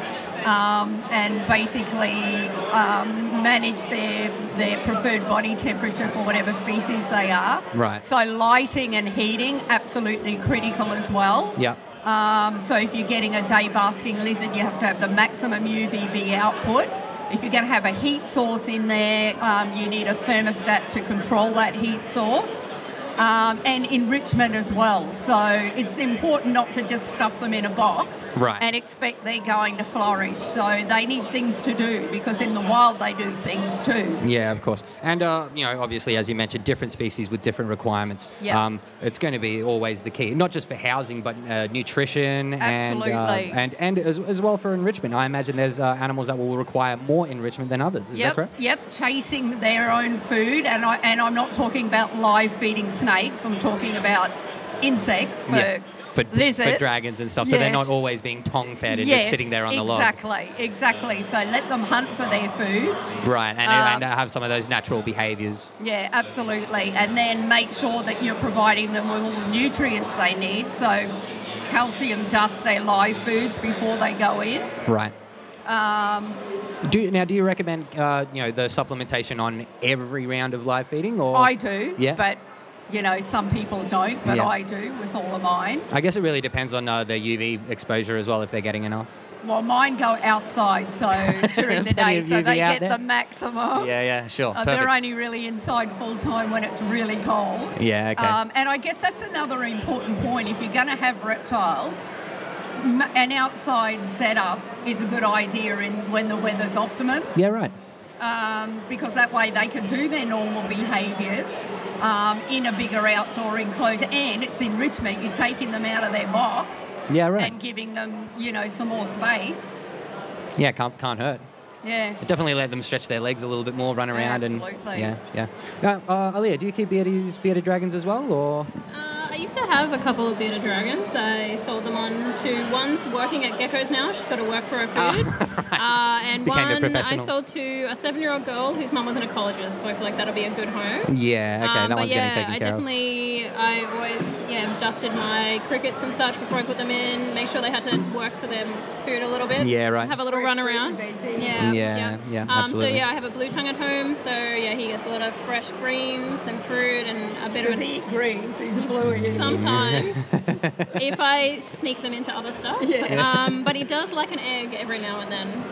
Um, and basically um, manage their their preferred body temperature for whatever species they are. Right. So lighting and heating absolutely critical as well. Yeah. Um, so if you're getting a day basking lizard, you have to have the maximum UVB output. If you're going to have a heat source in there, um, you need a thermostat to control that heat source. Um, and enrichment as well. So it's important not to just stuff them in a box Right. and expect they're going to flourish. So they need things to do because in the wild they do things too. Yeah, of course. And, uh, you know, obviously, as you mentioned, different species with different requirements. Yeah. Um, it's going to be always the key, not just for housing, but uh, nutrition and, uh, and, and as, as well for enrichment. I imagine there's uh, animals that will require more enrichment than others. Is that correct? Yep, chasing their own food, and I and I'm not talking about live feeding snakes. I'm talking about insects for Yeah. For, lizards. for dragons and stuff. So they're not always being tongue fed and yes, just sitting there on the log. Exactly, exactly. So let them hunt for their food. Right, and, Uh, and have some of those natural behaviours. Yeah, absolutely. And then make sure that you're providing them with all the nutrients they need. So calcium dust their live foods before they go in. Right. Um, Do now? Do you recommend uh, you know the supplementation on every round of live feeding, or I do, Yeah. but you know some people don't, but Yeah. I do with all of mine. I guess it really depends on uh, their UV exposure as well if they're getting enough. Well, mine go outside, so during the day, so they get there? the maximum. Yeah, yeah, sure. Uh, they're only really inside full time when it's really cold. Yeah, okay. Um, and I guess that's another important point. If you're going to have reptiles, an outside setup is a good idea in when the weather's optimum, yeah, right. um, because that way they can do their normal behaviours um, in a bigger outdoor enclosure, and it's enrichment. You're taking them out of their box Yeah, right. and giving them, you know, some more space. Yeah, can't can't hurt. Yeah. It definitely let them stretch their legs a little bit more, run around, Absolutely. and yeah, yeah. Now, uh, Aaliyah, do you keep bearded, bearded dragons as well, or I used to have a couple of bearded dragons. I sold them on to one's working at Geckos now. She's got to work for her food. uh, and Became one I sold to a seven-year-old girl whose mum was an ecologist. So I feel like that'll be a good home. yeah? Okay, Um, that but one's yeah, getting taken I care of. definitely, I always, yeah, dusted my crickets and such before I put them in. Make sure they had to work for their food a little bit. Yeah, right. Have a little run around. Yeah, Yeah, yeah, Um, so yeah, I have a blue tongue at home. So yeah, he gets a lot of fresh greens and fruit and a bit Does of an he eat greens? He's a bluey. Sometimes, if I sneak them into other stuff. Yeah. Um, but he does like an egg every now and then.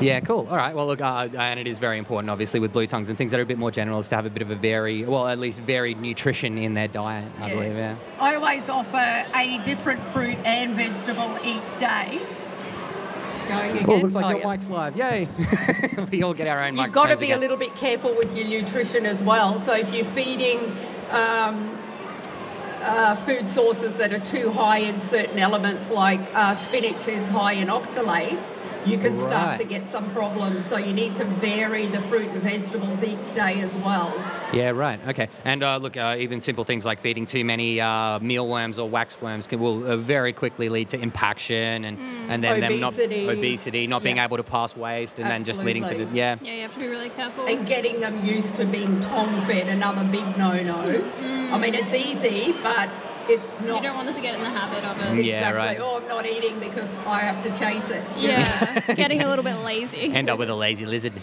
Yeah, cool. All right. Well, look, uh, and it is very important, obviously, with blue tongues and things that are a bit more general, is to have a bit of a very, well, at least varied nutrition in their diet. I Yeah. believe. Yeah. I always offer a different fruit and vegetable each day. Oh, looks like Oh, your yeah. mic's live. Yay! we all get our own You've got to be again. a little bit careful with your nutrition as well. So if you're feeding um, uh, food sources that are too high in certain elements, like uh, spinach is high in oxalates, you can Right. start to get some problems. So you need to vary the fruit and vegetables each day as well. Yeah, right. Okay. And uh, look, uh, even simple things like feeding too many uh, mealworms or waxworms can, will uh, very quickly lead to impaction and, and then them not Obesity. obesity, not being Yeah. able to pass waste, and then just leading to the yeah. Yeah, you have to be really careful. And getting them used to being tongue fed, another big no no. I mean, it's easy, but it's not. You don't want them to get in the habit of it. Yeah, exactly. right. Oh, I'm not eating because I have to chase it. Yeah, getting a little bit lazy. End up with a lazy lizard.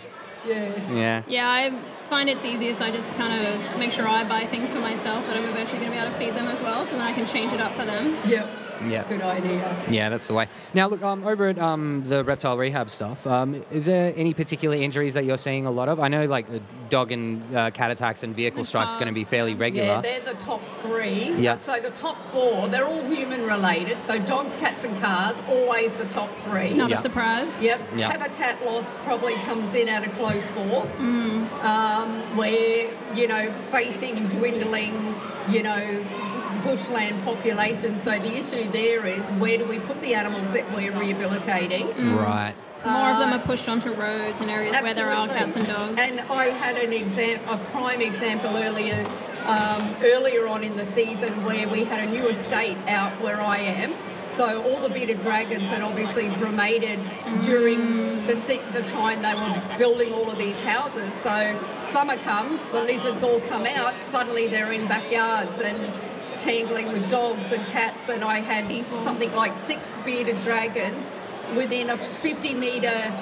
Yes. Yeah. Yeah, I find it's easier, so I just kind of make sure I buy things for myself that I'm eventually going to be able to feed them as well, so then I can change it up for them. Yep. Yeah. Good idea. Yeah, that's the way. Now, look, um, over at um, the reptile rehab stuff, um, is there any particular injuries that you're seeing a lot of? I know, like, uh, dog and uh, cat attacks and vehicle And strikes are going to be fairly regular. Yeah, they're the top three. Yeah. So the top four, they're all human related. So dogs, cats, and cars, always the top three. Not Yeah. a surprise. Yep. Yeah. Habitat loss probably comes in at a close fourth. Mm. Um, where, you know, facing dwindling, you know, bushland population. So the issue there is where do we put the animals that we're rehabilitating? Right. More of them Uh, are pushed onto roads and areas where there are cats and dogs. And I had an exam, a prime example earlier, um, earlier on in the season where we had a new estate out where I am. So all the bearded dragons had obviously brumated during the the time they were building all of these houses. So summer comes, the lizards all come out. Suddenly they're in backyards and tangling with dogs and cats. And I had something like six bearded dragons within a 50 metre,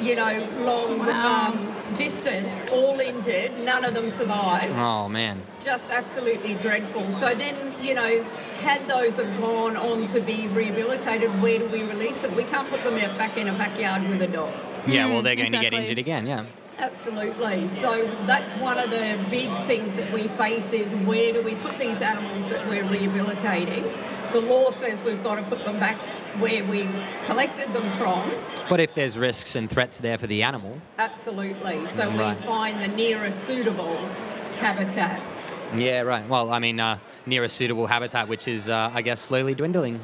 you know, long Wow. um, distance, all injured. None of them survived. Oh, man. Just absolutely dreadful. So then, you know, had those have gone on to be rehabilitated, where do we release them? We can't put them back in a backyard with a dog. Yeah, well, they're going to get injured again, yeah. Absolutely. So that's one of the big things that we face is where do we put these animals that we're rehabilitating? The law says we've got to put them back where we collected them from. But if there's risks and threats there for the animal, Absolutely. So Right. we find the nearest suitable habitat. yeah, right. Well, I mean, uh, near a suitable habitat, which is, uh, I guess, slowly dwindling,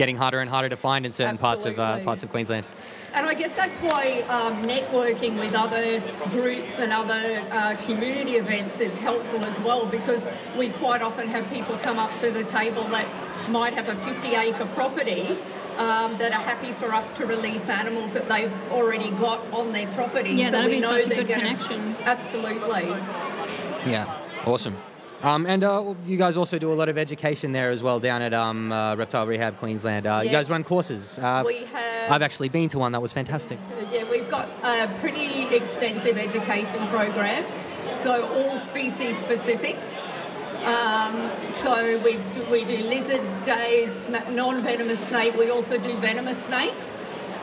getting harder and harder to find in certain parts of uh, parts of Queensland. And I guess that's why um, networking with other groups and other uh, community events is helpful as well because we quite often have people come up to the table that might have a 50 acre property um, that are happy for us to release animals that they've already got on their property. Yeah, so that'd we be know such a good gonna- connection. Absolutely. Yeah, awesome. Um, and uh, you guys also do a lot of education there as well down at um, uh, Reptile Rehab Queensland. Uh, You guys run courses. Uh, We have- I've actually been to one that was fantastic. Yeah, we've got a pretty extensive education program, so all species specific. Um, so we, we do lizard days, non-venomous snake. We also do venomous snakes.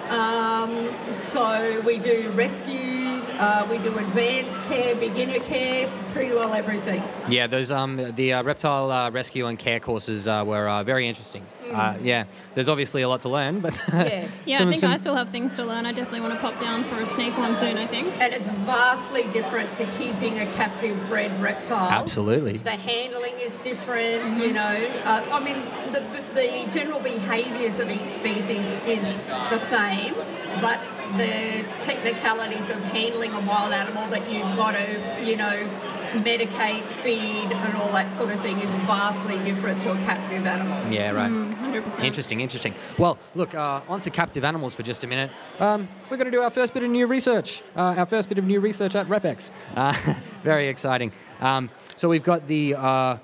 Um, so we do rescue, uh, we do advanced care, beginner care, pretty well everything. Yeah, those um, the uh, reptile uh, rescue and care courses uh, were uh, very interesting. Uh, yeah, there's obviously a lot to learn, but Yeah. Yeah, some- I think some- I still have things to learn. I definitely want to pop down for a snake one soon, I think. And it's vastly different to keeping a captive bred reptile. absolutely. The handling is different, you know. Uh, I mean, the, the general behaviours of each species is the same, but the technicalities of handling a wild animal that you've got to, you know, medicate, feed, and all that sort of thing is vastly different to a captive animal. Yeah, right. Mm, 100%. Interesting, interesting. Well, look, uh, on to captive animals for just a minute. Um, we're going to do our first bit of new research, uh, our first bit of new research at RepEx. Uh, very exciting. Um, so we've got the uh,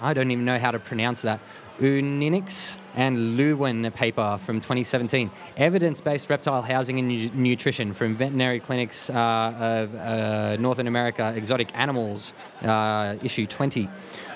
I don't even know how to pronounce that. Oonincx and Leeuwen paper from 2017. Evidence-based reptile housing and nu- nutrition from veterinary clinics uh, of uh, Northern America, exotic animals, uh, issue 20.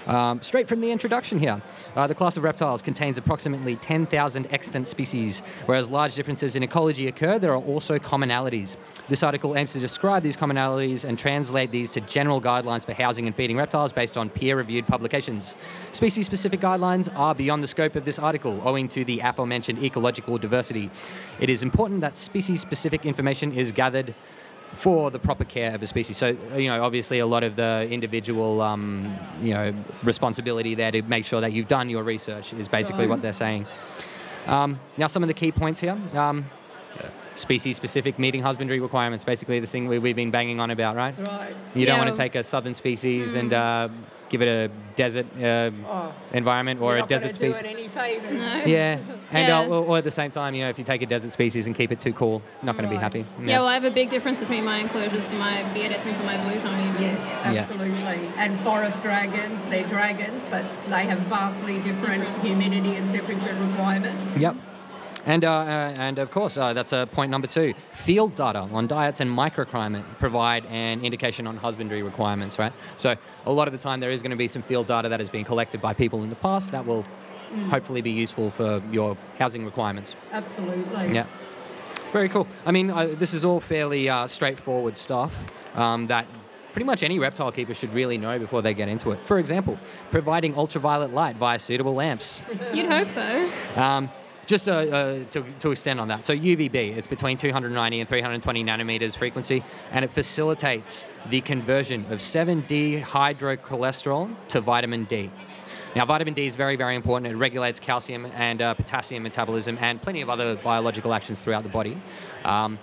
Um, straight from the introduction here, uh, the class of reptiles contains approximately 10,000 extant species. Whereas large differences in ecology occur, there are also commonalities. This article aims to describe these commonalities and translate these to general guidelines for housing and feeding reptiles based on peer reviewed publications. Species specific guidelines are beyond the scope of this article, owing to the aforementioned ecological diversity. It is important that species specific information is gathered for the proper care of a species. So, you know, obviously a lot of the individual, um, you know, responsibility there to make sure that you've done your research is basically Sure. what they're saying. Um, now, some of the key points here. Um, species-specific meeting husbandry requirements, basically the thing we, we've been banging on about, right? That's right. You don't want to take a southern species and Mm. uh, give it a desert uh, Oh, environment or You're a not gonna desert do species. it any favours. Yeah, and Yeah. Uh, or, or at the same time, you know, if you take a desert species and keep it too cool, not going to be happy. Yeah. well, I have a big difference between my enclosures for my beardets and for my blue tongue. Yeah, Yeah. absolutely. And forest dragons, they're dragons, but they have vastly different humidity and temperature requirements. Yep. And, uh, uh, and of course, uh, that's uh, point number two. Field data on diets and microclimate provide an indication on husbandry requirements, right? So a lot of the time there is going to be some field data that has been collected by people in the past that will Mm. hopefully be useful for your housing requirements. Absolutely. Yeah. Very cool. I mean, uh, this is all fairly uh, straightforward stuff um, that pretty much any reptile keeper should really know before they get into it. For example, providing ultraviolet light via suitable lamps. You'd hope so. Um, just uh, uh, to, to extend on that, so UVB, it's between 290 and 320 nanometers frequency, and it facilitates the conversion of 7-dehydrocholesterol to vitamin D. Now, vitamin D is very, very important. It regulates calcium and uh, potassium metabolism and plenty of other biological actions throughout the body. Um,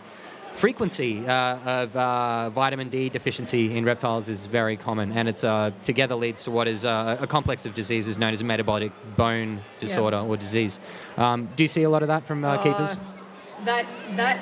frequency uh, of uh, vitamin D deficiency in reptiles is very common, and it's uh, together leads to what is uh, a complex of diseases known as metabolic bone disorder or disease. Um, do you see a lot of that from uh, keepers? Uh, that that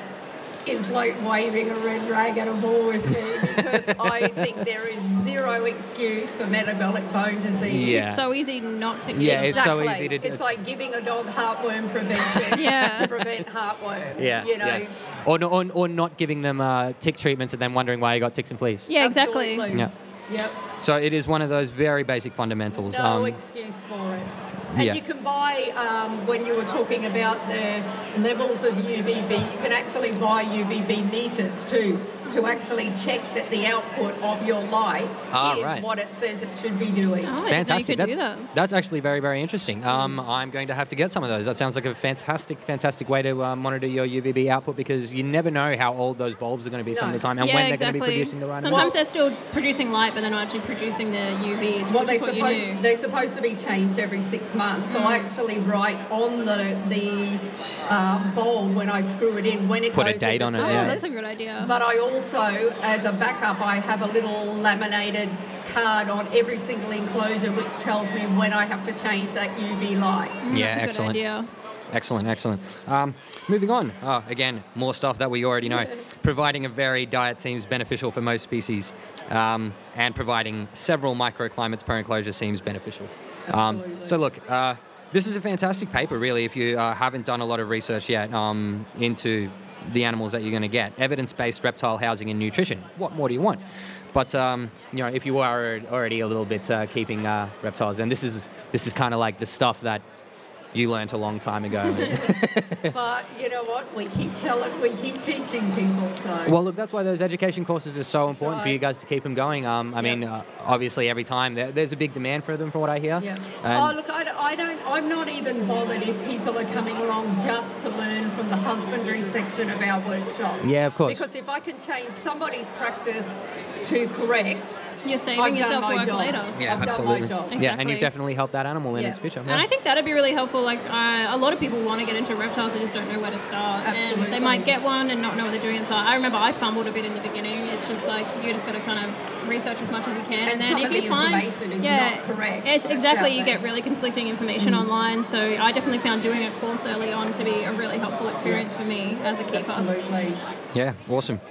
is like waving a red rag at a ball with me because I think there is zero excuse for metabolic bone disease. Yeah. It's so easy not to. Yeah, it's so easy to- do. It's like giving a dog heartworm prevention Yeah. to prevent heartworm. Yeah, You know. yeah. Or, or, or not giving them uh, tick treatments and then wondering why you got ticks and fleas. Yeah, exactly. Yeah. Yep. So it is one of those very basic fundamentals. No Um, excuse for it. And yeah. you can buy, um, when you were talking about the levels of UVB, you can actually buy UVB meters too to actually check that the output of your light Ah, is right. what it says it should be doing. Oh, Fantastic. I didn't know you that's, do that. that's actually very, very interesting. Um, I'm going to have to get some of those. That sounds like a fantastic, fantastic way to uh, monitor your UVB output because you never know how old those bulbs are going to be some of the time and yeah, when they're exactly. going to be producing the right Sometimes amount. they're still producing light, but they're not actually producing the UV. Well, they're is what supposed they're supposed to be changed every six months. So I actually write on the the um, bulb when I screw it in when it Put a date on it, Oh, yeah. that's a good idea. But I also, as a backup, I have a little laminated card on every single enclosure which tells me when I have to change that UV light. Mm, Yeah, that's a good excellent. idea. Excellent, excellent. Um, moving on. Oh, again, more stuff that we already know. providing a varied diet seems beneficial for most species, um, and providing several microclimates per enclosure seems beneficial. Um, so, look, uh, this is a fantastic paper, really, if you uh, haven't done a lot of research yet um, into the animals that you're going to get. Evidence based reptile housing and nutrition. What more do you want? But um, you know, if you are already a little bit uh, keeping uh, reptiles, and this is this is kind of like the stuff that you learnt a long time ago. But you know what? We keep telling, we keep teaching people. So Well, look, that's why those education courses are so important for you guys to keep them going. Um, I Yeah. mean, uh, obviously, every time there, there's a big demand for them, from what I hear. Yeah. Oh, look, I, I don't. I'm not even bothered if people are coming along just to learn from the husbandry section of our workshops. Yeah, of course. Because if I can change somebody's practice to correct, You're saving I've yourself my work job. later. yeah, I've done absolutely. my job. Yeah, and you've definitely helped that animal in Yeah. its future. And I think that'd be really helpful. Like uh, a lot of people want to get into reptiles, they just don't know where to start. And Absolutely. they might get one and not know what they're doing inside. I remember I fumbled a bit in the beginning. It's just like you just got to kind of research as much as you can, And then if you the find is yeah, not correct It's exactly you get really conflicting information Mm. online. So I definitely found doing a course early on to be a really helpful experience for me as a keeper. absolutely. Yeah, awesome.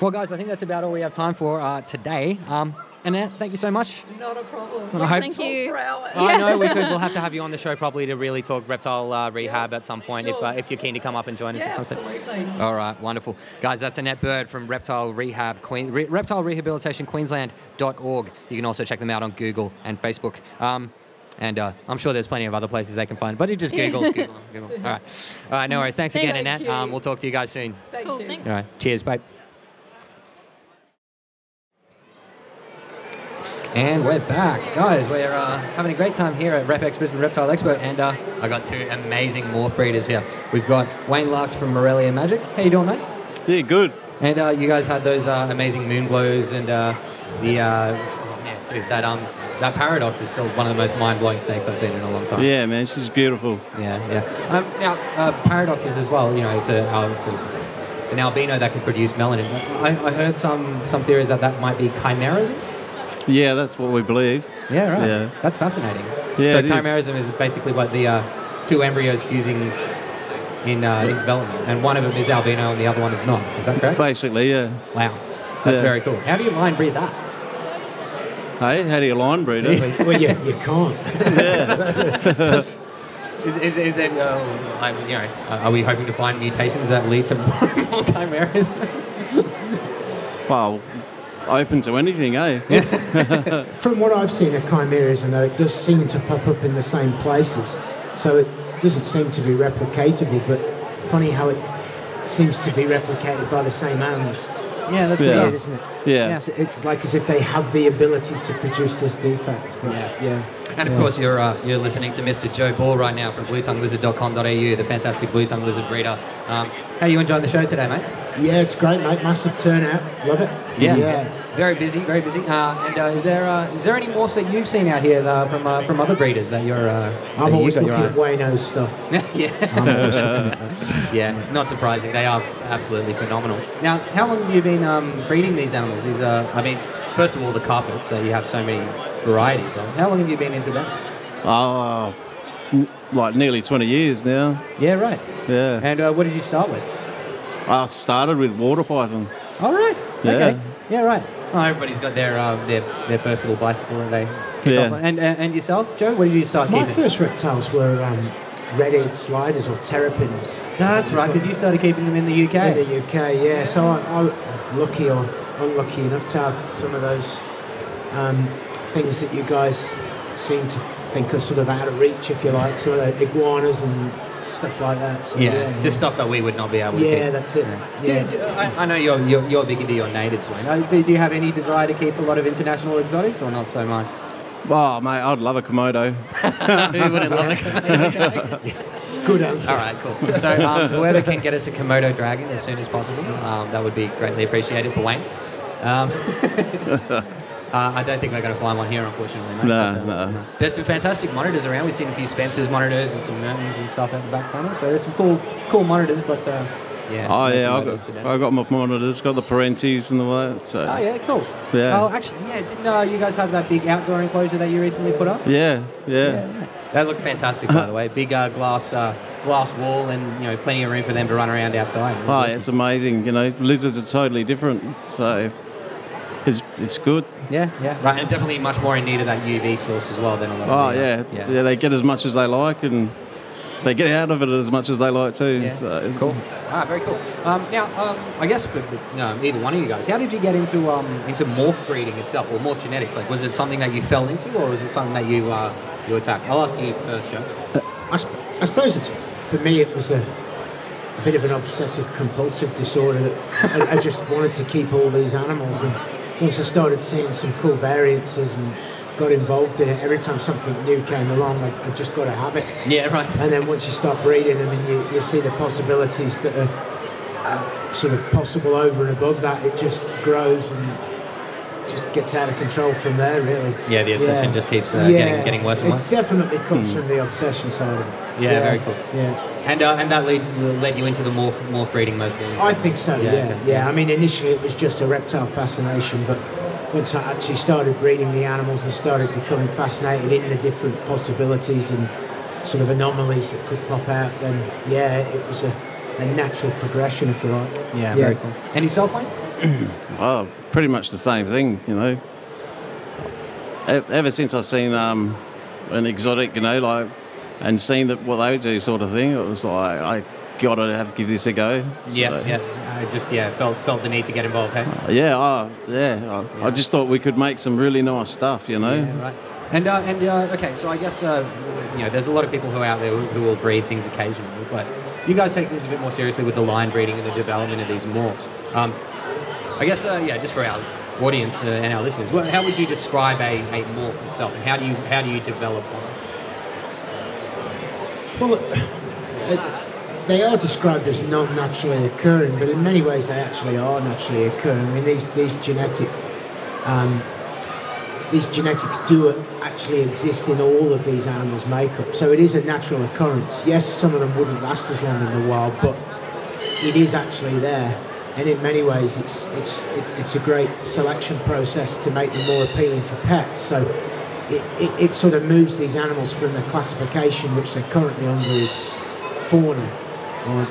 Well, guys, I think that's about all we have time for uh, today. Um, Annette, thank you so much. Not a problem. I hope- Thank you. For hours. I know we could. We'll have to have you on the show probably to really talk reptile uh, rehab at some point if uh, if you're keen to come up and join us Yeah, at some stage. absolutely. All right, wonderful. Guys, that's Annette Bird from Reptile Rehab, Queen, Re, Reptile Rehabilitation Queensland.org. You can also check them out on Google and Facebook. Um, and uh, I'm sure there's plenty of other places they can find, but you just Google, Google, Google. All right. All right, no worries. Thanks again, Annette. Um, we'll talk to you guys soon. Thank Cool, you. thanks. All right. Cheers. Bye. And we're back. Guys, we're uh, having a great time here at RepX Brisbane Reptile Expo, and uh, I got two amazing morph breeders here. We've got Wayne Larks from Morelia Magic. How you doing, mate? Yeah, good. And uh, you guys had those uh, amazing moon glows, and uh, the uh, oh, man, dude, that um that paradox is still one of the most mind-blowing snakes I've seen in a long time. Yeah, man, she's beautiful. Yeah, yeah. Um, now, uh, paradoxes as well. You know, it's a, uh, it's a it's an albino that can produce melanin. I, I heard some some theories that that might be chimerism. Yeah, that's what we believe. Yeah, right. Yeah. That's fascinating. Yeah, so chimerism is. basically what the uh, two embryos fusing in, uh, in development, and one of them is albino and the other one is not. Is that correct? Basically, yeah. Wow, that's Yeah. very cool. How do you line breed that? Hey, how do you line breed it? well, you, you can't. Yeah. That's. Is, is, is it, uh, I mean, you know, uh, are we hoping to find mutations that lead to more, more chimeras? well, open to anything, eh? From what I've seen of chimerism, though, it does seem to pop up in the same places. So it doesn't seem to be replicatable, but funny how it seems to be replicated by the same animals. Yeah, that's Yeah. bizarre. Weird, isn't it? Yeah. It's, it's like as if they have the ability to produce this defect. But Yeah. yeah. And of Yeah. course, you're uh, you're listening to Mr. Joe Ball right now from BlueTongueLizard.com.au, the fantastic blue tongue lizard breeder. Um, how you enjoying the show today, mate? Yeah, it's great, mate. Massive turnout. Love it. Yeah. Very busy, very busy. Uh, and uh, is there uh, is there any morphs that you've seen out here uh, from uh, from other breeders that you're? Uh, I'm you always got looking your at Wayno's stuff. yeah. I'm always looking at that. Yeah, not surprising. They are absolutely phenomenal. Now, how long have you been um, breeding these animals? These are, I mean, first of all, the carpets that you have so many varieties of. How long have you been into that? Oh, n- like nearly 20 years now. Yeah, right. Yeah. And uh, what did you start with? I started with water python. All right. Yeah. Okay. Yeah, right. Oh, everybody's got their uh, their their first little bicycle that they kick Yeah. off on. And, and and yourself, Joe, what did you start My keeping? first reptiles were um, red-eared sliders or terrapins. That's right, because you started keeping them in the UK. In the UK, yeah. So I, I'm lucky or unlucky enough to have some of those um, things that you guys seem to think are sort of out of reach, if you like. Some of the iguanas and stuff like that. So, yeah, yeah, just stuff that we would not be able to Yeah, keep. that's it. Do- Yeah. do- I, I know you're, you're, you're big into your natives, Wayne. Uh, Do, do you have any desire to keep a lot of international exotics or not so much? Oh, mate, I'd love a Komodo. Who wouldn't love a Komodo dragon? Good answer. All right, cool. So um, whoever can get us a Komodo dragon as soon as possible, um, that would be greatly appreciated for Wayne. Um, uh, I don't think we're going to find one here, unfortunately. mate, No, but, uh, no. There's some fantastic monitors around. We've seen a few Spencer's monitors and some Mertens and stuff at the back corner. So there's some cool, cool monitors. But uh, yeah. Oh, yeah, I got, today. I got my monitors, got the perenties and the that. So. Oh yeah, cool. Yeah. Oh, actually, yeah. Didn't uh, you guys have that big outdoor enclosure that you recently put up? Yeah, yeah. right. That looked fantastic, by the way. Big uh, glass uh, glass wall and you know plenty of room for them to run around outside. It Oh, awesome. it's amazing. You know, lizards are totally different. So it's, it's good. Yeah, yeah, right, and definitely much more in need of that UV source as well than a lot Oh, of the, uh, yeah. yeah. they get as much as they like and they get out of it as much as they like too. Yeah. So it's Cool. Ah, very cool. Um, now, um, I guess for no, either one of you guys, how did you get into um, into morph breeding itself or morph genetics? Like, was it something that you fell into, or was it something that you uh, you attacked? I'll ask you first, Joe. I, sp- I suppose it's for me it was a, a bit of an obsessive compulsive disorder that I, I just wanted to keep all these animals and once I started seeing some cool variances and got involved in it every time something new came along I, I just got to have it Yeah, right. and then once you start breeding them and you, you see the possibilities that are uh, sort of possible over and above that it just grows and just gets out of control from there really Yeah, the obsession just keeps, uh, getting- getting worse and worse. it definitely comes Hmm. from the obsession side of it Yeah, very cool. yeah And uh, and that led led you into the morph morph breeding mostly. I think so. Yeah, yeah. okay. I mean, initially it was just a reptile fascination, but once I actually started breeding the animals and started becoming fascinated in the different possibilities and sort of anomalies that could pop out, then yeah, it was a, a natural progression, if you like. Yeah, very cool. And yourself, Wayne? oh, pretty much the same thing, you know. e- ever since I've seen um, an exotic, you know, like, and seeing that what they do, sort of thing, it was like I gotta have give this a go. Yeah, So- yeah. I just yeah felt felt the need to get involved. Hey? Yeah, oh, yeah. I, I just thought we could make some really nice stuff, you know. Yeah, right. And uh, and uh, okay, so I guess uh, you know there's a lot of people who are out there who, who will breed things occasionally, but you guys take this a bit more seriously with the line breeding and the development of these morphs. Um, I guess uh, yeah, just for our audience uh, and our listeners, how would you describe a, a morph itself, and how do you how do you develop one? Well, they are described as not naturally occurring, but in many ways they actually are naturally occurring. I mean, these these genetic um, these genetics do actually exist in all of these animals' makeup, so it is a natural occurrence. Yes, some of them wouldn't last as long in the wild, but it is actually there. And in many ways, it's it's it's, it's a great selection process to make them more appealing for pets. So it, it, it sort of moves these animals from the classification which they're currently under as fauna or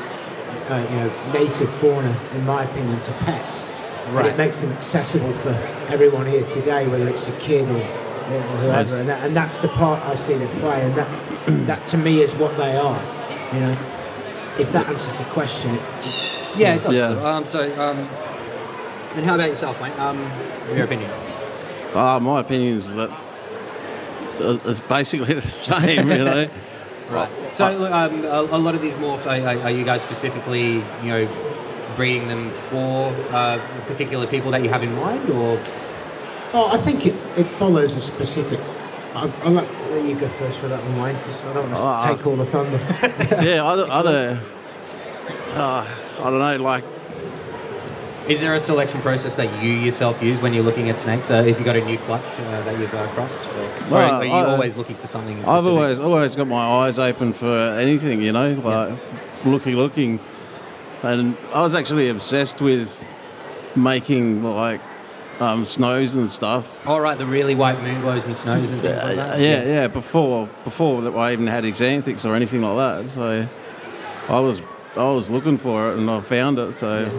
uh, you know native fauna, in my opinion, to pets. And Right. it makes them accessible for everyone here today, whether it's a kid or, or whoever. Nice. And, that, and that's the part I see they play, and that that to me is what they are. You know, if that answers the question. Yeah, it does. Yeah. Um, so, um, and how about yourself, mate? Um, your opinion? Ah, my opinion is that uh, it's basically the same, you know. Right. So, um, a, a lot of these morphs, are, are, are you guys specifically, you know, breeding them for uh, particular people that you have in mind, or? Oh, I think it, it follows a specific. I, I'll let you go first with that one, Wayne, because I don't want to Ah. take all the thunder. yeah, I, don't- I don't. Uh, I don't know. Like, Is there a selection process that you yourself use when you're looking at snakes? Uh, if you got a new clutch uh, that you've uh, crossed, or, Well, are you I- always looking for something? I've always always got my eyes open for anything, you know, like looking, looking. And I was actually obsessed with making like um, snows and stuff. All right, the really white moon glows and snows and things like that. Yeah, yeah. Before before that I even had xanthics or anything like that. So I was I was looking for it and I found it. So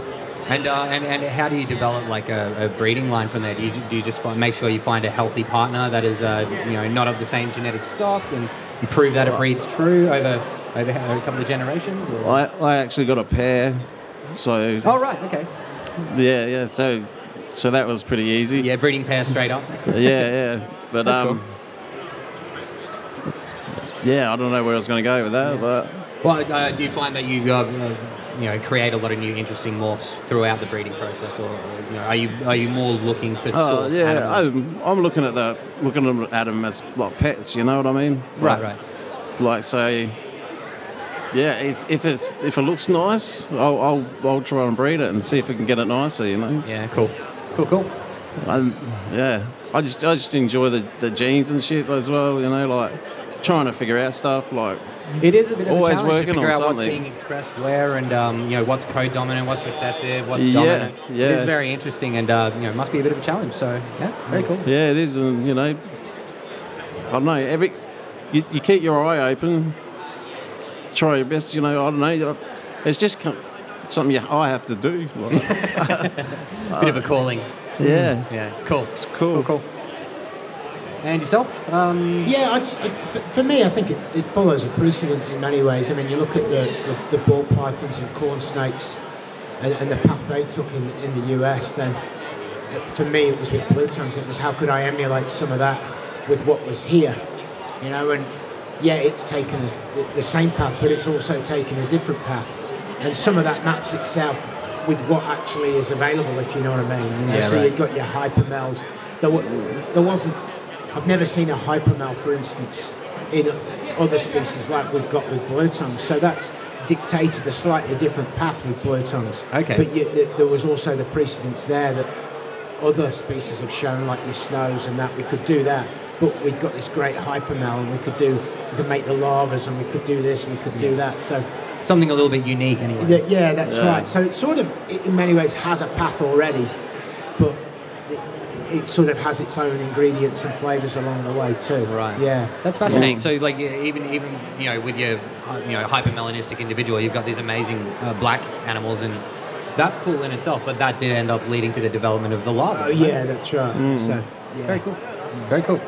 And, uh, and and how do you develop like a, a breeding line from there? Do you, do you just find, make sure you find a healthy partner that is uh, you know not of the same genetic stock and, prove that it breeds true over over a couple of generations? Or? I, I actually got a pair. So Oh right, okay. yeah, yeah. So so that was pretty easy. Yeah, breeding pair straight up. yeah, yeah. But That's um, yeah, I don't know where I was going to go with that, but Well, uh, do you find that you uh, uh, you know create a lot of new interesting morphs throughout the breeding process, or, or you know, are you are you more looking to Oh, source yeah, animals? I'm, I'm looking at the looking at them as like pets. You know what I mean? Right, Like- right. Like say, yeah, if, if it's if it looks nice, I'll, I'll I'll try and breed it and see if we can get it nicer. You know? Yeah, cool, cool, cool. And yeah, I just I just enjoy the, the genes and shit as well. You know, like trying to figure out stuff like. It is a bit of Always a challenge working to figure on out what's being expressed where, and um, you know what's co-dominant, what's recessive, what's Yeah, dominant. It yeah. is very interesting, and uh, you know, it must be a bit of a challenge. So yeah, very cool. Yeah, it is, and you know, I don't know. Every you, you keep your eye open, try your best. You know, I don't know. It's just something you, I have to do. bit of a calling. Yeah. Yeah, cool. It's cool. Cool, And yourself? Um, Yeah, I, I, for, for me, I think it, it follows a precedent in many ways. I mean, you look at the, the, the ball pythons and corn snakes and, and the path they took in, in the US, then for me, it was with blue tongues. It was how could I emulate some of that with what was here, you know? And yeah, it's taken the, same path, but it's also taken a different path. And some of that maps itself with what actually is available, if you know what I mean. You know, Yeah, so right. you've got your hypermels. There, there wasn't I've never seen a hypermel, for instance, in other species like we've got with blue tongues. So that's dictated a slightly different path with blue tongues. Okay. But you, th- there was also the precedence there that other species have shown, like your snows and that, we could do that. But we've got this great hypermel, and we could do, we could make the lavas, and we could do this, and we could do that. So something a little bit unique, anyway. yeah, yeah, that's Yeah. right. So it sort of, it- in many ways, has a path already, but it, sort of has its own ingredients and flavours along the way too. Right. Yeah. That's fascinating. So, like, even even you know, with your you know hypermelanistic individual, you've got these amazing uh, black animals, and that's cool in itself. But that did end up leading to the development of the lava. Oh yeah, that's right. Mm. So Very cool. Very cool.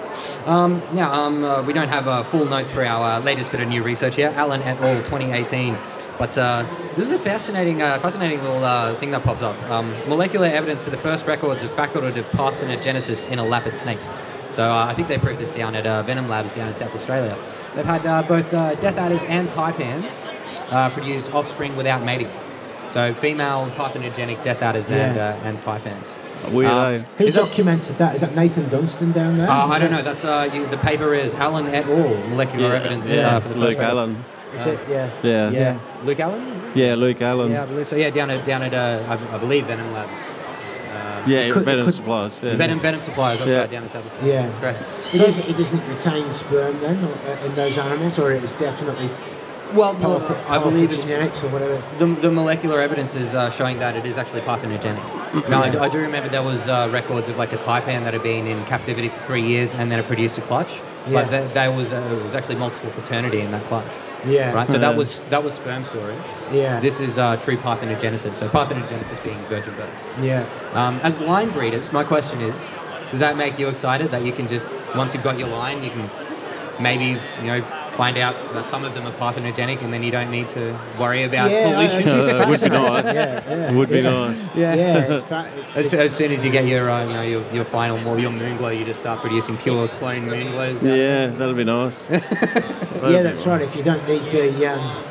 Um, now, um, uh, we don't have uh, full notes for our uh, latest bit of new research here, Allen et al. 2018. But uh, this is a fascinating, uh, fascinating little uh, thing that pops up. Um, molecular evidence for the first records of facultative parthenogenesis in a elapid snakes. So uh, I think they proved this down at uh, Venom Labs down in South Australia. They've had uh, both uh, death adders and taipans uh, produce offspring without mating. So female parthenogenic death adders and, Yeah. uh, and taipans. Weird, Uh, eh? Who is that- documented that? Is that Nathan Dunstan down there? Uh, I don't that- know. That's uh, you, the paper is Allen et al. Molecular Yeah, evidence yeah, uh, for the first Luke records. Allen. Is it? Yeah. Yeah. Yeah. Luke Allen. Yeah, Luke Allen. Yeah, I believe so. Yeah, down at down at uh, I, I believe Venom Labs. Uh, Yeah, Could- Venom could- Supplies. Yeah. Venom Venom Supplies. That's Yeah. right, down in South Australia. Yeah. that's great. It, So- is, it doesn't retain sperm then or, uh, in those animals, or it is definitely Well, parth- I believe it's parthenogenetics or whatever. the, the molecular evidence is uh, showing that it is actually parthenogenic. Now, I, do- I do remember there was uh, records of like a taipan that had been in captivity for three years and then it produced a clutch. Yeah. But th- there was uh, it was actually multiple paternity in that clutch. Yeah. Right. So that was that was sperm storage. Yeah. This is uh, true parthenogenesis. So parthenogenesis being virgin birth. yeah. Um, as line breeders, my question is, does that make you excited that you can just once you've got your line, you can maybe you know find out that some of them are parthenogenic, and then you don't need to worry about Yeah, I- I pollution. think Uh, it would be nice. Yeah, yeah. It would be yeah. nice. Yeah. Yeah, it's fa- it's- As, as soon as you get your, uh, you know, your, your final, more your moon glow, you just start producing pure clone moon glows. Yeah, that'll be nice. yeah, that's right. If you don't need the um,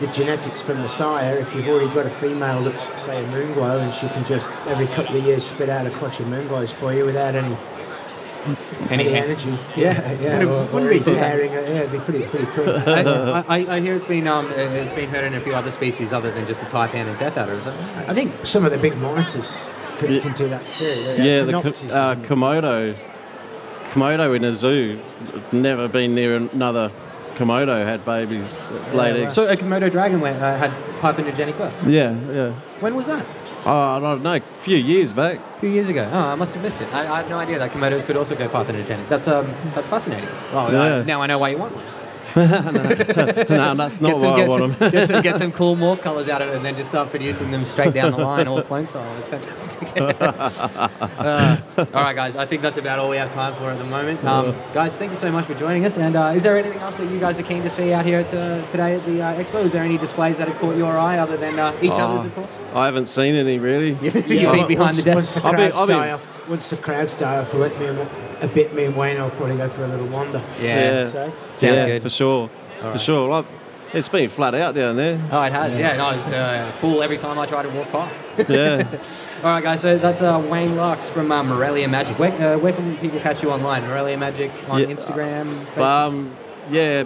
the genetics from the sire, if you've already got a female that's say a moon glow, and she can just every couple of years spit out a clutch of moon glows for you without any Any any energy. Yeah, yeah. Wouldn't- Or, wouldn't or be too pairing. Yeah, it'd be pretty pretty cool. I, I, I hear it's been um, it's been heard in a few other species other than just the taipan and death adder, is it? I think some of the big monitors can, Yeah. can do that too. Yeah, the Panoptes Ko- uh, Komodo. Komodo in a zoo. Never been near another Komodo had babies laid eggs. So a Komodo dragon went, uh, had parthenogenic birth. yeah, yeah. When was that? Oh, I don't know. A few years back. A few years ago. Oh, I must have missed it. I, I had no idea that Komodos could also go parthenogenic. That's um, that's fascinating. Oh, Yeah. uh, now I know why you want one. no, that's not get some, why I want some, them. get, some, get some cool morph colors out of it and then just start producing them straight down the line, all clone style. It's fantastic. Uh, all right, guys. I think that's about all we have time for at the moment. Um, guys, thank you so much for joining us. And uh, is there anything else that you guys are keen to see out here at, uh, today at the uh, expo? Is there any displays that have caught your eye other than uh, each Oh, other's, of course? I haven't seen any really. You've been behind the desk. Once the I'll be- I'll be- die off, once the crowds die off, let me and, a bit. Me and Wayne, I'll probably go for a little wander. Yeah. So, Sounds yeah, good. for sure. for right. sure. Like, it's been flat out down there. Oh, it has. Yeah, no, it's uh, full every time I try to walk past. Yeah. All right, guys. So that's uh, Wayne Larks from uh, Morelia Magic. Where, uh, where can people catch you online? Morelia Magic on Yeah, Instagram. Facebook? um, yeah,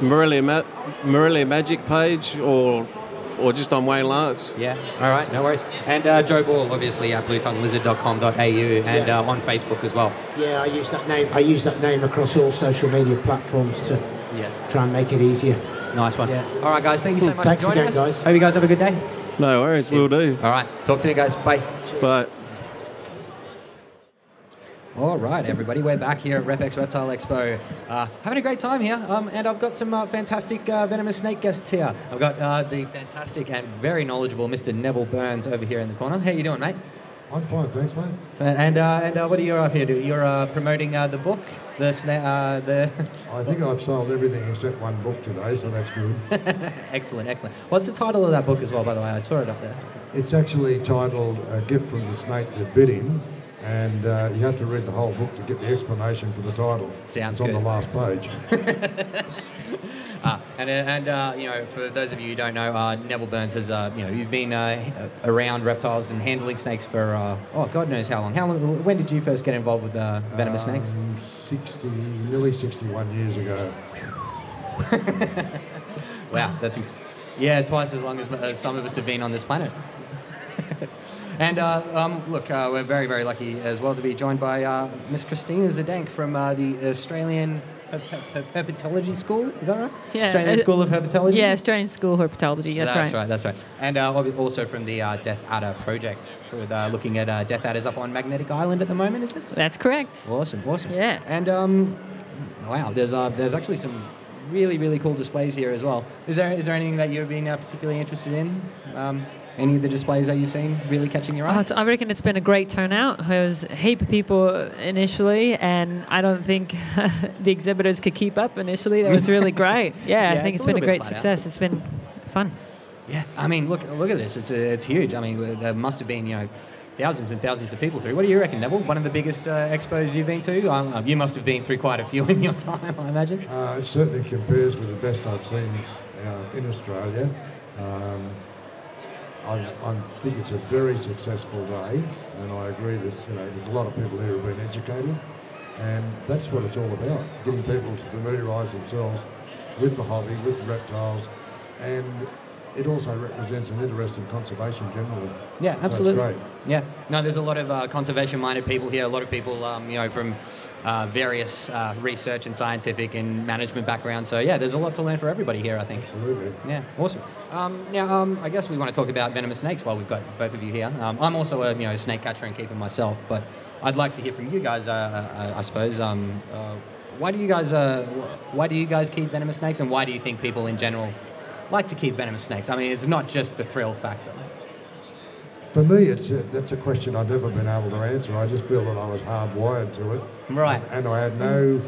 Morelia, Ma- Morelia Magic page or or just on Wayne Larks. yeah. All right. No worries. And uh, Joe Ball, obviously, at bluetonguelizard.com.au and Yeah. uh, on Facebook as well. yeah, I use that name. I use that name across all social media platforms to Yeah. try and make it easier. Nice one. Yeah. All right, guys. Thank you so much Thanks for joining again, us. guys. Hope you guys have a good day. No worries, we'll do. All right. Talk soon, guys. Bye. But All right, everybody, we're back here at RepX Reptile Expo, uh, having a great time here, um, and I've got some uh, fantastic uh, venomous snake guests here. I've got uh, the fantastic and very knowledgeable Mr. Neville Burns over here in the corner. How you doing, mate? I'm fine, thanks, mate. And uh, and uh, what are you up here to? You're uh, promoting uh, the book, the sna- uh, the. I think I've sold everything except one book today, so that's good. excellent, excellent. What's the title of that book as well? By the way, I saw it up there. It's actually titled A Gift from the Snake That Bit Him, and uh, you have to read the whole book to get the explanation for the title. Sounds it's on the last page. Ah, and uh, and uh, you know, for those of you who don't know, uh, Neville Burns has uh, you know you've been uh, around reptiles and handling snakes for uh, oh God knows how long. How long? When did you first get involved with uh, venomous snakes? Um, 60, nearly 61 years ago. Wow, that's yeah, twice as long as, as some of us have been on this planet. And uh, um, look, uh, we're very very lucky as well to be joined by uh, Miss Christina Zdenek from uh, the Australian Her- Her- Her- Herpetology School. Is that right? Yeah, Australian uh, School of Herpetology. Yeah, Australian School of Herpetology. That's, That's right. That's right. And uh, also from the uh, Death Adder project, with uh, looking at uh, Death Adders up on Magnetic Island at the moment, is it? That's correct. Awesome. Awesome. Yeah. And um, wow, there's uh, there's actually some really really cool displays here as well. Is there is there anything that you've been uh, particularly interested in? Um, Any of the displays that you've seen really catching your Oh, eye? I reckon it's been a great turnout. There was a heap of people initially, and I don't think the exhibitors could keep up initially. That was really great. Yeah, Yeah, I think it's it's a been a great flat out. success. It's been fun. Yeah, I mean, look, look at this. It's uh, it's huge. I mean, there must have been you know thousands and thousands of people through. What do you reckon, Neville? One of the biggest uh, expos you've been to? Um, you must have been through quite a few in your time, I imagine. Uh, it certainly compares with the best I've seen uh, in Australia. Um, I, I think it's a very successful day, and I agree that you know there's a lot of people here who've been educated, and that's what it's all about: getting people to familiarise themselves with the hobby, with reptiles, and it also represents an interest in conservation generally. Yeah, So absolutely. great. Yeah, no, there's a lot of uh, conservation-minded people here. A lot of people, um, you know, from uh, various uh, research and scientific and management backgrounds. So yeah, there's a lot to learn for everybody here. I think. Absolutely. Yeah, awesome. Um, now, um, I guess we want to talk about venomous snakes while we've got both of you here. Um, I'm also a you know snake catcher and keeper myself, but I'd like to hear from you guys. Uh, uh, I suppose. Um, uh, why do you guys? Uh, why do you guys keep venomous snakes, and why do you think people in general like to keep venomous snakes? I mean, it's not just the thrill factor. For me, it's a, that's a question I've never been able to answer. I just feel that I was hardwired to it. Right. And, and I had no